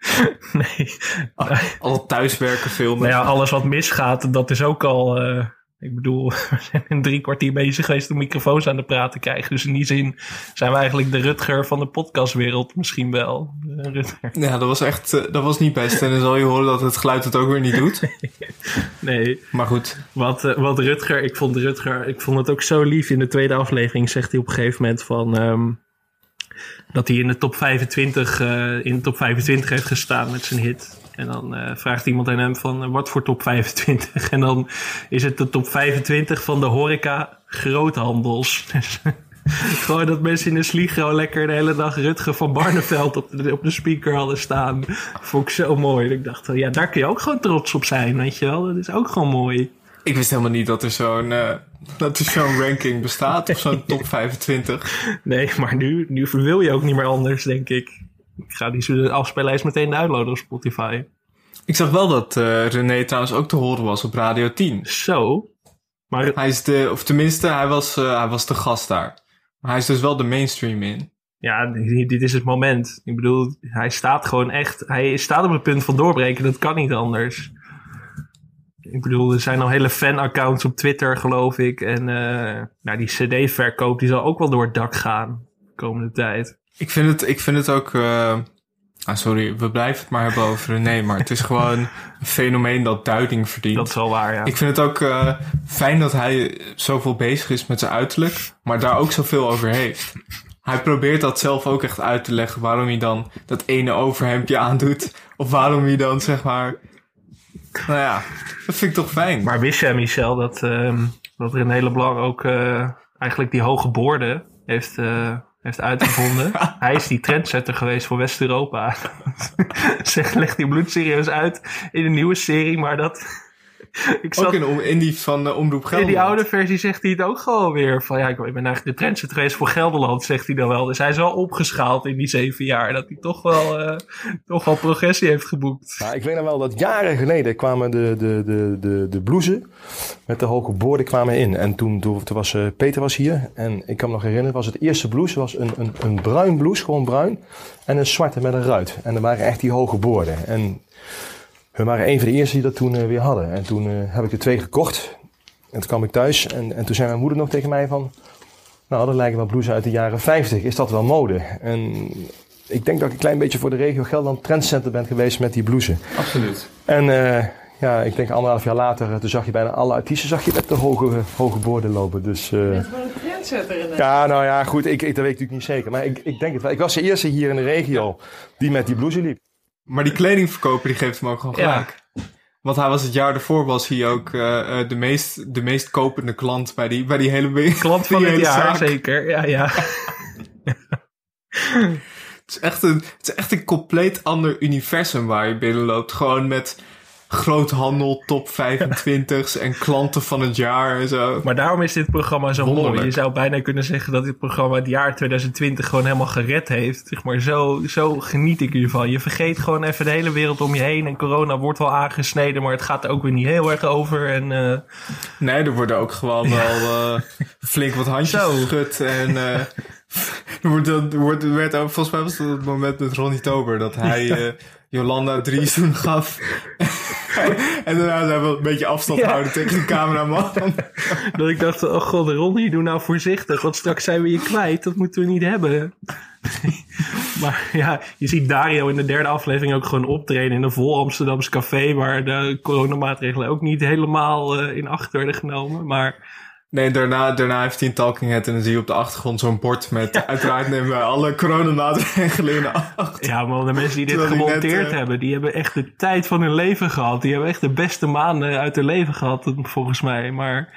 *laughs* nee. Al, al thuiswerken filmen. Nou ja, alles wat misgaat, dat is ook al... Uh, ik bedoel, *laughs* we zijn in drie kwartier bezig geweest om microfoons aan de praat te krijgen. Dus in die zin zijn we eigenlijk de Rutger van de podcastwereld misschien wel. Rutger. Ja, dat was echt, dat was niet best. En dan zal je horen dat het geluid het ook weer niet doet. *laughs* nee. Maar goed. Wat, wat Rutger, ik vond Rutger, ik vond het ook zo lief. In de tweede aflevering zegt hij op een gegeven moment van... Um, dat hij in de top 25, uh, in de top 25 heeft gestaan met zijn hit. En dan uh, vraagt iemand aan hem van uh, wat voor top 25? *laughs* En dan is het de top 25 van de horeca groothandels. *laughs* gewoon dat mensen in de Sligo lekker de hele dag Rutger van Barneveld op de, op de speaker hadden staan. Vond ik zo mooi. Ik dacht, ja, daar kun je ook gewoon trots op zijn, weet je wel. Dat is ook gewoon mooi. Ik wist helemaal niet dat er zo'n uh, dat er zo'n ranking bestaat of zo'n top *laughs* 25. Nee, maar nu, nu wil je ook niet meer anders, denk ik. Ik ga die afspeellijst meteen downloaden op Spotify. Ik zag wel dat uh, René trouwens ook te horen was op Radio 10. Zo. Maar... Hij is de, of tenminste, hij was, uh, hij was de gast daar. Maar hij is dus wel de mainstream in. Ja, dit is het moment. Ik bedoel, hij staat gewoon echt. Hij staat op het punt van doorbreken. Dat kan niet anders. Ik bedoel, er zijn al hele fan-accounts op Twitter, geloof ik. En uh, nou, die CD-verkoop die zal ook wel door het dak gaan de komende tijd. Ik vind het, ik vind het ook. Uh, ah, sorry, we blijven het maar hebben over René. Maar het is *laughs* gewoon een fenomeen dat duiding verdient. Dat is wel waar, ja. Ik vind het ook uh, fijn dat hij zoveel bezig is met zijn uiterlijk. Maar daar ook zoveel over heeft. Hij probeert dat zelf ook echt uit te leggen. Waarom hij dan dat ene overhemdje aandoet. Of waarom hij dan zeg maar. Nou ja, dat vind ik toch fijn. Maar wist jij, Michel, dat, uh, dat René Leblanc ook uh, eigenlijk die hoge boorden heeft, heeft uitgevonden? *laughs* Hij is die trendsetter geweest voor West-Europa. *laughs* zeg, leg die bloed serieus uit in een nieuwe serie, maar dat... *laughs* Ik zat, ook in, in die van uh, Omroep Gelderland. In die oude versie zegt hij het ook gewoon weer. Van ja, ik ben eigenlijk de trendsetter geweest voor Gelderland, zegt hij dan wel. Dus hij is wel opgeschaald in die zeven jaar. Dat hij toch wel, uh, toch wel progressie heeft geboekt. Nou, ik weet nog wel dat jaren geleden kwamen de, de, de, de, de blouses met de hoge boorden kwamen in. En toen, toen, toen was uh, Peter was hier. En ik kan me nog herinneren, was het eerste blouse was een, een, een bruin blouse, gewoon bruin. En een zwarte met een ruit. En er waren echt die hoge boorden. En we waren een van de eerste die dat toen uh, weer hadden. En toen uh, heb ik er twee gekocht. En toen kwam ik thuis en, en toen zei mijn moeder nog tegen mij van... Nou, dat lijken wel blouses uit de jaren 50. Is dat wel mode? En ik denk dat ik een klein beetje voor de regio Gelderland trendcenter ben geweest met die blouses. Absoluut. En uh, ja, ik denk anderhalf jaar later, toen zag je bijna alle artiesten zag je met de hoge, hoge borden lopen. Dus, uh, je bent gewoon een trendsetter in Ja, nou ja, goed, ik, ik, dat weet ik natuurlijk niet zeker. Maar ik, ik denk het wel. Ik was de eerste hier in de regio die met die blouse liep. Maar die kledingverkoper die geeft hem ook gewoon Ja. gelijk. Want hij was het jaar ervoor was hij ook eh, eh, de, meest, de meest kopende klant bij die, bij die hele winkel. Klant *laughs* van het jaar, zaak. zeker. Ja, ja. *laughs* Het is, echt een, het is echt een compleet ander universum waar je binnenloopt. Gewoon met groothandel, top *laughs* 25's en klanten van het jaar en zo. Maar daarom is dit programma zo Wonderlijk. mooi. Je zou bijna kunnen zeggen dat dit programma het jaar 2020 gewoon helemaal gered heeft. Zeg maar, zo, zo geniet ik hiervan. Je vergeet gewoon even de hele wereld om je heen. En corona wordt wel aangesneden, maar het gaat er ook weer niet heel erg over. En eh, Nee, er worden ook gewoon wel eh, flink wat handjes Zo. geschud. En eh, er, wordt, er, wordt, werd ook, volgens mij was dat het moment met Ronnie Tober dat hij Jolanda drie zoen gaf. *laughs* en daarna zijn we een beetje afstand Ja. houden tegen de cameraman. *laughs* dat ik dacht, oh god, Ronnie, doe nou voorzichtig. Want straks zijn we je kwijt. Dat moeten we niet hebben. *laughs* maar ja, je ziet Dario in de derde aflevering ook gewoon optreden in een vol Amsterdams café. Waar de coronamaatregelen ook niet helemaal eh, in acht werden genomen. Maar Nee, daarna, daarna heeft hij een talking head en dan zie je op de achtergrond zo'n bord met uiteraard nemen wij alle coronamaatregelen in acht. Ja, maar de mensen die dit Terwijl die net, gemonteerd eh, hebben, die hebben echt de tijd van hun leven gehad. Die hebben echt de beste maanden uit hun leven gehad, volgens mij. Maar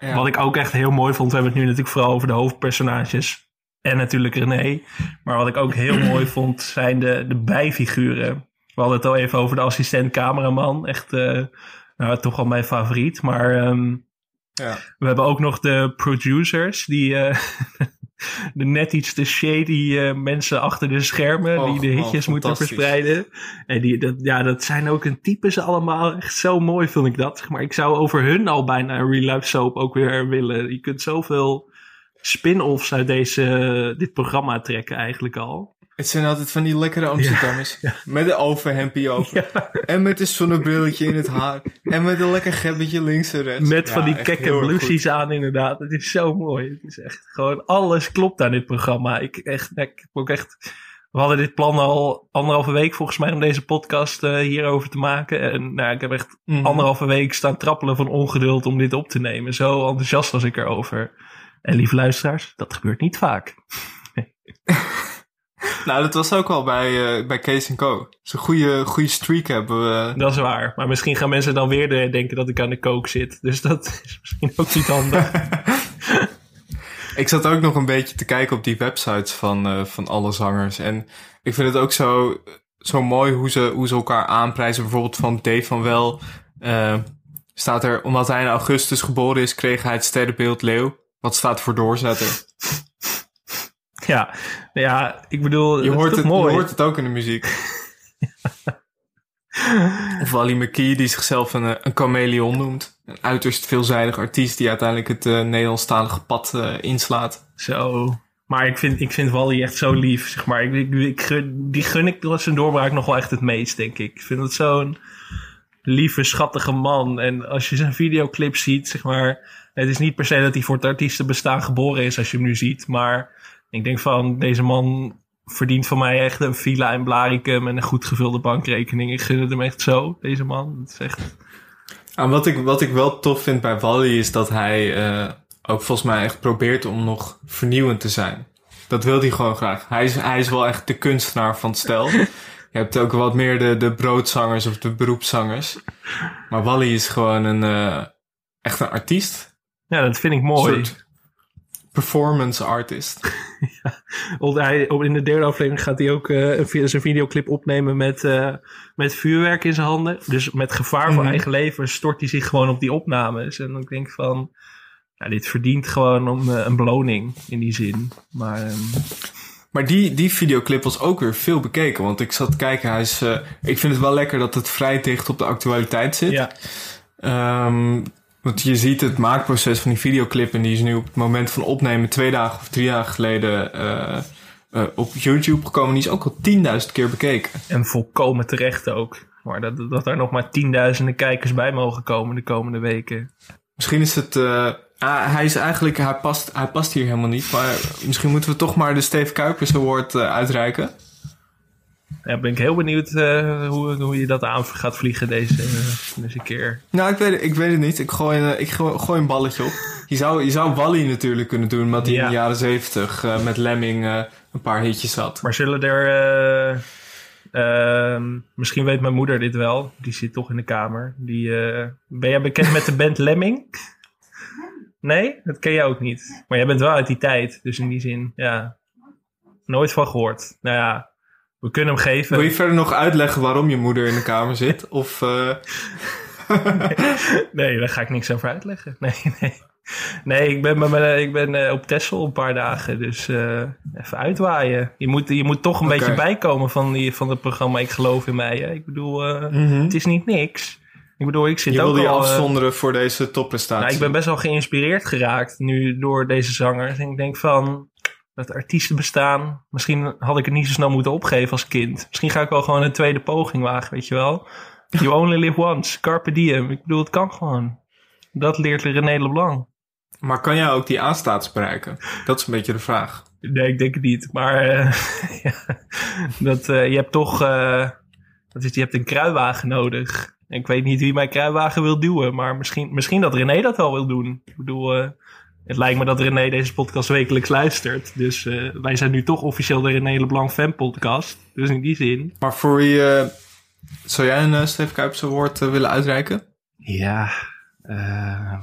Ja. wat ik ook echt heel mooi vond, we hebben het nu natuurlijk vooral over de hoofdpersonages. En natuurlijk René. Maar wat ik ook heel *clears throat* mooi vond, zijn de, de bijfiguren. We hadden het al even over de assistent cameraman. Echt, eh, nou, toch wel mijn favoriet. Maar ehm, Ja. we hebben ook nog de producers, die eh, *laughs* de net iets te shady eh, mensen achter de schermen, die de hitjes moeten verspreiden. En die, dat, ja, dat zijn ook een types allemaal. Echt zo mooi vind ik dat. Maar ik zou over hun al bijna een real life soap ook weer willen. Je kunt zoveel spin-offs uit deze, dit programma trekken eigenlijk al. Het zijn altijd van die lekkere Amsterdammers. Met een overhempie over. En met een zonnebrilletje in het haar. En met een lekker gebbetje links en rechts. Met van die kekke blouses aan inderdaad. Het is zo mooi. Het is echt gewoon alles klopt aan dit programma. Ik, echt, ik heb ook echt... We hadden dit plan al anderhalve week volgens mij om deze podcast eh, hierover te maken. En nou, ik heb echt. Mhm. anderhalve week staan trappelen van ongeduld om dit op te nemen. Zo enthousiast was ik erover. En lieve luisteraars, dat gebeurt niet vaak. *laughs* *laughs* Nou, dat was ook al bij, eh, bij Case Co. Zo'n goede, goede streak hebben we. Dat is waar. Maar misschien gaan mensen dan weer de- denken dat ik aan de kook zit. Dus dat *laughs* is misschien ook niet handig. *laughs* Ik zat ook nog een beetje te kijken op die websites van, eh, van alle zangers. En ik vind het ook zo, zo mooi hoe ze, hoe ze elkaar aanprijzen. Bijvoorbeeld van Dave van Wel. eh, staat er, omdat hij in augustus geboren is, kreeg hij het sterrenbeeld Leeuw. Wat staat voor doorzetter. *laughs* ja, ja, ik bedoel, Je hoort, het, toch je mooi. hoort het ook in de muziek. *laughs* Of Wally McKee, die zichzelf een, eh, een chameleon noemt. Een uiterst veelzijdig artiest die uiteindelijk het eh, Nederlandstalige pad eh, inslaat. Zo. Maar ik vind, ik vind Wally echt zo lief, zeg maar. Ik, ik, ik gun, die gun ik door zijn doorbraak nog wel echt het meest, denk ik. Ik vind het zo'n lieve, schattige man. En als je zijn videoclip ziet, zeg maar... Het is niet per se dat hij voor het artiestenbestaan geboren is als je hem nu ziet. Maar ik denk van, deze man verdient van mij echt een villa in Blaricum... en een goed gevulde bankrekening. Ik gun het hem echt zo, deze man. Het is echt... En wat ik, wat ik wel tof vind bij Wally is dat hij eh, ook volgens mij echt probeert om nog vernieuwend te zijn. Dat wil hij gewoon graag. Hij is, hij is wel echt de kunstenaar van het stel. *laughs* Je hebt ook wat meer de, de broodzangers of de beroepszangers. Maar Wally is gewoon een, eh, echt een artiest. Ja, dat vind ik mooi. soort performance artist. *laughs* Want hij, op- in de derde aflevering gaat hij ook eh, een zijn videoclip opnemen met, eh, met vuurwerk in zijn handen. Dus met gevaar voor Mhm. eigen leven stort hij zich gewoon op die opnames. En dan denk ik van, ja, dit verdient gewoon om, eh, een beloning in die zin. Maar ehm, Maar die, die videoclip was ook weer veel bekeken. Want ik zat te kijken, hij is, ik vind het wel lekker dat het vrij dicht op de actualiteit zit. ja, Ehm, want je ziet het maakproces van die videoclip en die is nu op het moment van opnemen twee dagen of drie dagen geleden eh, eh, op YouTube gekomen. Die is ook al 10.000 keer bekeken. en volkomen terecht ook. Maar dat, dat daar nog maar tienduizenden kijkers bij mogen komen de komende weken. Misschien is het. eh, ah, hij is eigenlijk. Hij past, hij past hier helemaal niet. Maar misschien moeten we toch maar de Steve Kuipers Award uitreiken. Ja, ben ik heel benieuwd eh, hoe, hoe je dat aan gaat vliegen deze, eh, deze keer. Nou, ik weet, het- ik weet het niet. Ik gooi, een, ik gooi, gooi een balletje op. Je zou, je zou Wally natuurlijk kunnen doen, omdat hij Ja. in de jaren zeventig eh, met Lemming eh, een paar hitjes had. Maar zullen er, eh, Ehm, misschien weet mijn moeder dit wel. Die zit toch in de kamer. Die, eh, ben jij bekend met de band *laughs* Lemming? Nee, dat ken jij ook niet. Maar jij bent wel uit die tijd. Dus in die zin, ja. Nooit van gehoord. Nou ja, we kunnen hem geven. Wil je verder nog uitleggen waarom je moeder in de kamer zit? *laughs* Of, eh, Nee, daar ga ik niks over uitleggen. Nee, nee. Nee, ik ben, mijn- ik ben eh, op Texel een paar dagen, dus eh, even uitwaaien. Je moet, je moet toch een beetje bijkomen van, die, van het programma Ik Geloof in Mij. Hè? Ik bedoel, Mhm. het is niet niks. Ik bedoel, ik zit je ook wilde je al... afzonderen voor deze topprestatie. nou, ik ben best wel geïnspireerd geraakt nu door deze zangers. En ik denk van, dat artiesten bestaan. Misschien had ik het niet zo snel moeten opgeven als kind. Misschien ga ik wel gewoon een tweede poging wagen, weet je wel. You only live once, carpe diem. Ik bedoel, het kan gewoon. Dat leert René Leblanc. Maar kan jij ook die aanstaats bereiken? Dat is een beetje de vraag. Nee, ik denk het niet. Maar eh, *laughs* ja, dat, eh, je hebt toch eh, dat is, je hebt een kruiwagen nodig. En ik weet niet wie mijn kruiwagen wil duwen. Maar misschien, misschien dat René dat wel wil doen. Ik bedoel, eh, het lijkt me dat René deze podcast wekelijks luistert. Dus eh, wij zijn nu toch officieel de René Leblanc fan podcast. Dus in die zin. Maar voor wie... eh, zou jij een uh, Steve Kuipers Award eh, willen uitreiken? Ja, ehm,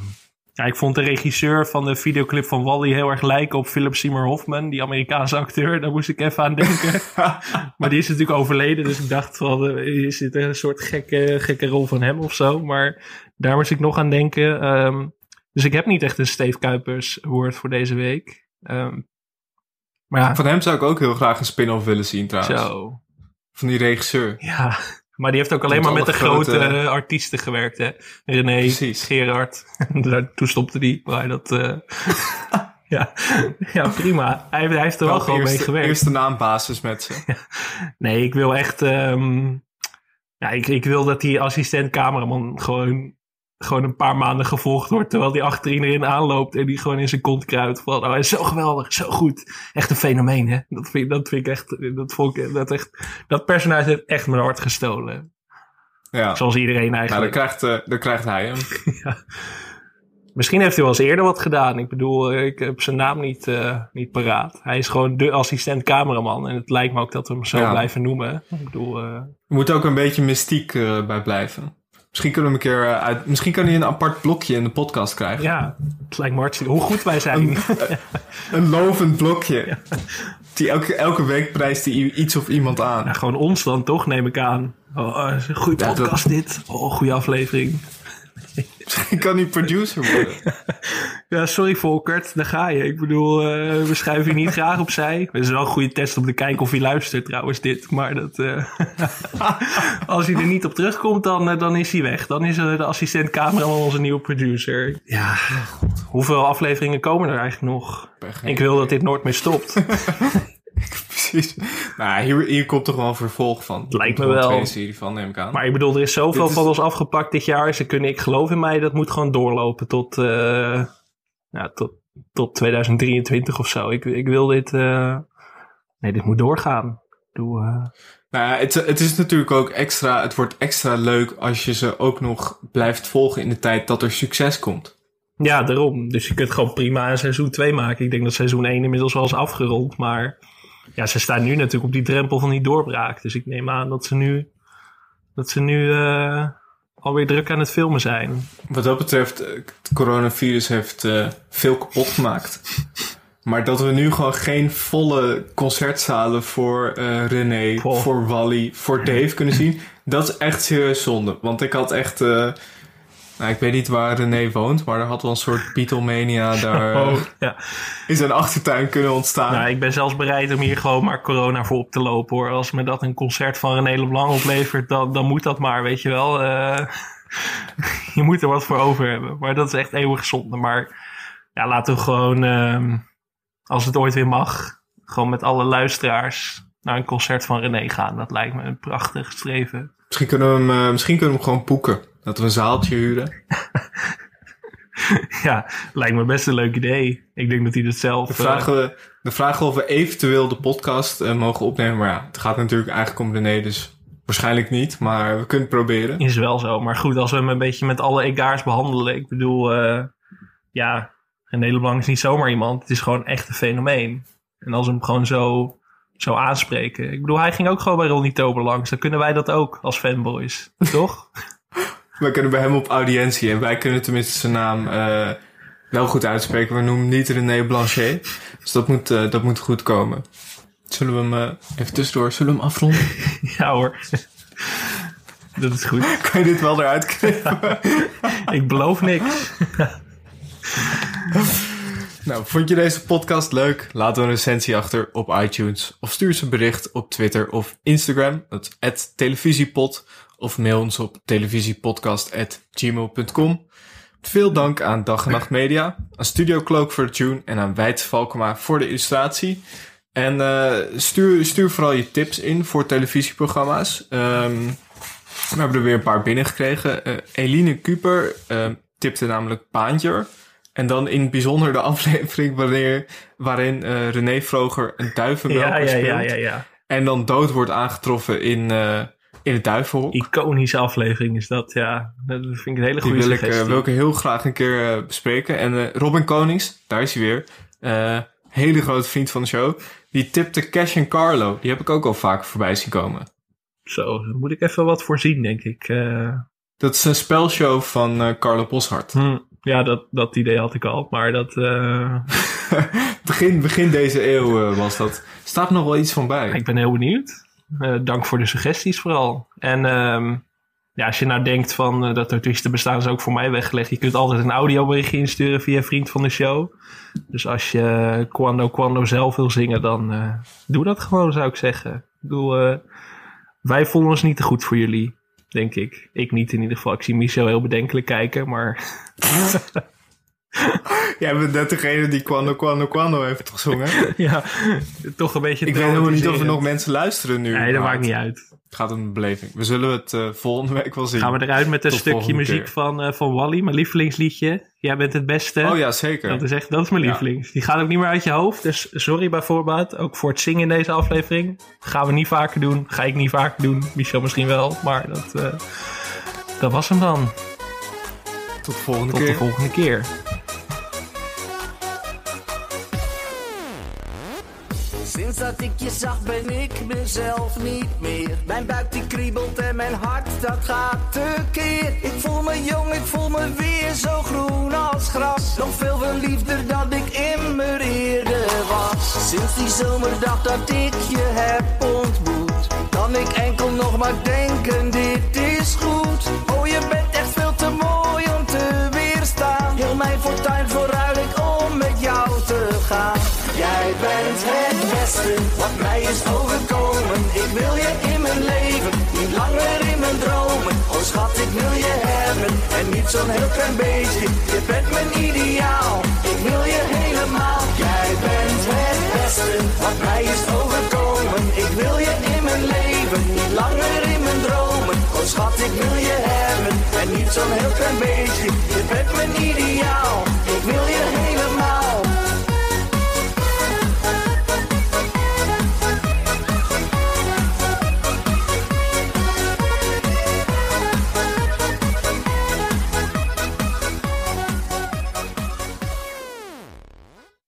ja, ik vond de regisseur van de videoclip van Wally heel erg lijken op Philip Seymour Hoffman, die Amerikaanse acteur. Daar moest ik even aan denken. *laughs* maar die is natuurlijk overleden, dus ik dacht van, is dit een soort gekke, gekke rol van hem of zo? Maar daar moest ik nog aan denken. Ehm, dus ik heb niet echt een Steve Kuipers woord voor deze week. Ehm, maar ja, Van hem zou ik ook heel graag een spin-off willen zien trouwens. zo. Van die regisseur. Ja, maar die heeft ook alleen Met maar met de grote, grote- artiesten gewerkt, hè? René, Precies. Gerard. *laughs* Daar- Toen stopte die, maar dat... eh, *laughs* ja. ja, prima. Hij, hij heeft er wel Wel gewoon mee gewerkt. eerste naambasis met ze. *laughs* Nee, ik wil echt... ehm, ja, ik, ik wil dat die assistent-cameraman gewoon, gewoon een paar maanden gevolgd wordt... terwijl die achter iedereen aanloopt en die gewoon in zijn kont kruidt. Van, oh, hij is zo geweldig, zo goed. Echt een fenomeen, hè? Dat vind, dat vind ik echt... Dat, vond ik, dat, echt dat personage heeft echt mijn hart gestolen. Ja. Zoals iedereen Nou, eigenlijk. dan krijgt, eh, dan krijgt hij hem. *laughs* Misschien heeft hij wel eens eerder wat gedaan. Ik bedoel, eh, ik heb zijn naam niet, eh, niet paraat. Hij is gewoon de assistent cameraman. En het lijkt me ook dat we hem zo Ja. blijven noemen. Ik bedoel, eh, Er moet ook een beetje mystiek bij blijven. Misschien kunnen we hem een keer eh, uit. Misschien kan hij een apart blokje in de podcast krijgen. ja, het lijkt me hartstikke... Hoe goed wij zijn. Een lovend blokje. Die elke, elke week prijst hij iets of iemand aan. Ja, gewoon ons dan toch, neem ik aan. Oh, uh, goede Ja, dat- podcast dit. Oh, goede aflevering. Misschien *laughs* kan hij producer worden. *laughs* Ja, sorry Volkert, daar ga je. Ik bedoel, eh, we schuiven je niet *laughs* graag opzij. Het is wel een goede test om te kijken of hij luistert trouwens dit. Maar dat, eh, *laughs* als hij er niet op terugkomt, dan, eh, dan is hij weg. Dan is de assistent cameraman onze nieuwe producer. Ja, hoeveel afleveringen komen er eigenlijk nog? Ik wil dat dit nooit meer stopt. *laughs* Precies. Nou, hier, hier komt toch wel een vervolg van. Er lijkt me wel. tweede serie van, neem ik aan. Maar ik bedoel, er is zoveel is- van ons afgepakt dit jaar. Ze kunnen, ik geloof in mij, dat moet gewoon doorlopen tot, ja, tot, tot 2023 of zo. Ik, ik wil dit, eh, nee, dit moet doorgaan. Ik bedoel, eh, Nou ja, het, het is natuurlijk ook extra, het wordt extra leuk als je ze ook nog blijft volgen in de tijd dat er succes komt. ja, daarom. Dus je kunt gewoon prima een seizoen 2 maken. Ik denk dat seizoen 1 inmiddels wel is afgerond. Maar ja, ze staan nu natuurlijk op die drempel van die doorbraak. Dus ik neem aan dat ze nu, dat ze nu eh, alweer druk aan het filmen zijn. Wat dat betreft, eh, het coronavirus heeft eh, veel kapot gemaakt. Maar dat we nu gewoon geen volle concertzalen voor eh, René, Goh. voor Wally, voor Dave kunnen zien, dat is echt serieus zonde. Want ik had echt, nou ik weet niet waar René woont, maar er had wel een soort Beatlemania *laughs* daar Oh, ja. in zijn achtertuin kunnen ontstaan. Nou, ik ben zelfs bereid om hier gewoon maar corona voor op te lopen hoor. Als me dat een concert van René Leblanc oplevert, dan, dan moet dat maar, weet je wel. Eh, *laughs* je moet er wat voor over hebben. Maar dat is echt eeuwig zonde. Maar ja, laten we gewoon, ehm, als het ooit weer mag, gewoon met alle luisteraars naar een concert van René gaan. Dat lijkt me een prachtig streven. Misschien kunnen we hem, eh, misschien kunnen we hem gewoon boeken. Dat we een zaaltje huren. *laughs* ja, lijkt me best een leuk idee. Ik denk dat hij dat zelf... Dan eh, we, vragen we of we eventueel de podcast eh, mogen opnemen. Maar ja, het gaat natuurlijk eigenlijk om René, dus waarschijnlijk niet. Maar we kunnen het proberen. Is wel zo. Maar goed, als we hem een beetje met alle egaars behandelen. Ik bedoel, eh, ja, René Leblanc is niet zomaar iemand. Het is gewoon echt een fenomeen. En als we hem gewoon zo zo aanspreken. Ik bedoel, hij ging ook gewoon bij Ronnie Tober langs. Dan kunnen wij dat ook als fanboys, *laughs* toch? We kunnen bij hem op audiëntie en wij kunnen tenminste zijn naam eh, wel goed uitspreken. We noemen hem niet René Blanchet. Dus dat moet, eh, dat moet goed komen. Zullen we hem eh, even tussendoor, zullen we hem afronden? *laughs* ja hoor. dat is goed. *laughs* kan je dit wel eruit knippen? *laughs* Ik beloof niks. nou, vond je deze podcast leuk? Laat een recensie achter op iTunes. Of stuur ze een bericht op Twitter of Instagram. Dat is televisiepod. Of mail ons op televisiepodcast.gmail.com. Veel dank aan Dag en Nacht Media, aan Studio Cloak voor de tune en aan Wijts Valkema voor de illustratie. En uh, stuur, stuur vooral je tips in voor televisieprogramma's. Um, we hebben er weer een paar binnengekregen. Uh, Eline Kuper uh, tipte namelijk Paantjer. En dan in het bijzonder de *laughs* aflevering wanneer, waarin uh, René Vroger een duivenmelker ja, ja, speelt. ja, ja, ja. En dan dood wordt aangetroffen in, in het duivenhok. Iconische aflevering is dat, ja. Dat vind ik een hele goede wil ik, suggestie. uh, wil ik heel graag een keer uh, bespreken. En uh, Robin Konings, daar is hij weer. Hele grote vriend van de show. Die tipte Cash en Carlo. Die heb ik ook al vaak voorbij zien komen. Zo, daar moet ik even wat voorzien, denk ik. Dat is een spelshow van uh, Carlo Boshart. Hm, ja, dat, dat idee had ik al, maar dat... Uh... *laughs* begin, begin deze eeuw uh, was dat. Staat nog wel iets van bij. Ik ben heel benieuwd. Uh, dank voor de suggesties vooral. En um, ja, als je nou denkt van uh, dat artiesten bestaan is ook voor mij weggelegd. Je kunt altijd een audioberichtje insturen via vriend van de show. Dus als je Quando Quando zelf wil zingen, dan doe dat gewoon, zou ik zeggen. Wij voelen ons niet te goed voor jullie, denk ik. Ik niet in ieder geval. Ik zie Michel heel bedenkelijk kijken, maar... *laughs* *laughs* Jij bent net degene die Quando Quando Quando heeft gezongen. *laughs* ja, toch een beetje... Ik weet helemaal niet of er nog mensen luisteren nu. Nee, dat maakt niet uit. Het gaat om een beleving. We zullen het uh, volgende week wel zien. Gaan we eruit met een Tot stukje muziek keer. van, uh, van Wally, mijn lievelingsliedje. Jij bent het beste. Oh ja, zeker. Dat is echt, dat is mijn lievelings. Ja. Die gaat ook niet meer uit je hoofd. Dus sorry bij voorbaat. Ook voor het zingen in deze aflevering. Gaan we niet vaker doen. Ga ik niet vaker doen. Michel misschien wel. Maar dat, uh, dat was hem dan. Tot de volgende Tot keer. de volgende keer. Sinds dat ik je zag ben ik mezelf niet meer. Mijn buik die kriebelt en mijn hart dat gaat tekeer. Ik voel me jong, ik voel me weer zo groen als gras. Nog veel verliefder dan ik immer eerder was. Sinds die zomerdag dat ik je heb ontmoet. Kan ik enkel nog maar denken, dit is goed. Oh, je bent echt veel te mooi om te weerstaan. Heel mijn fortuin vooruit ik om met jou te gaan. Jij bent het beste wat mij is overkomen. Ik wil je in mijn leven, niet langer in mijn dromen. Oh schat, ik wil je hebben en niet zo'n heel klein beetje. Je bent mijn ideaal, ik wil je helemaal. Jij bent het beste wat mij is overkomen. Ik wil je in mijn leven, niet langer in mijn dromen. Oh schat, ik wil je hebben en niet zo'n heel klein beetje. Je bent mijn ideaal, ik wil je helemaal.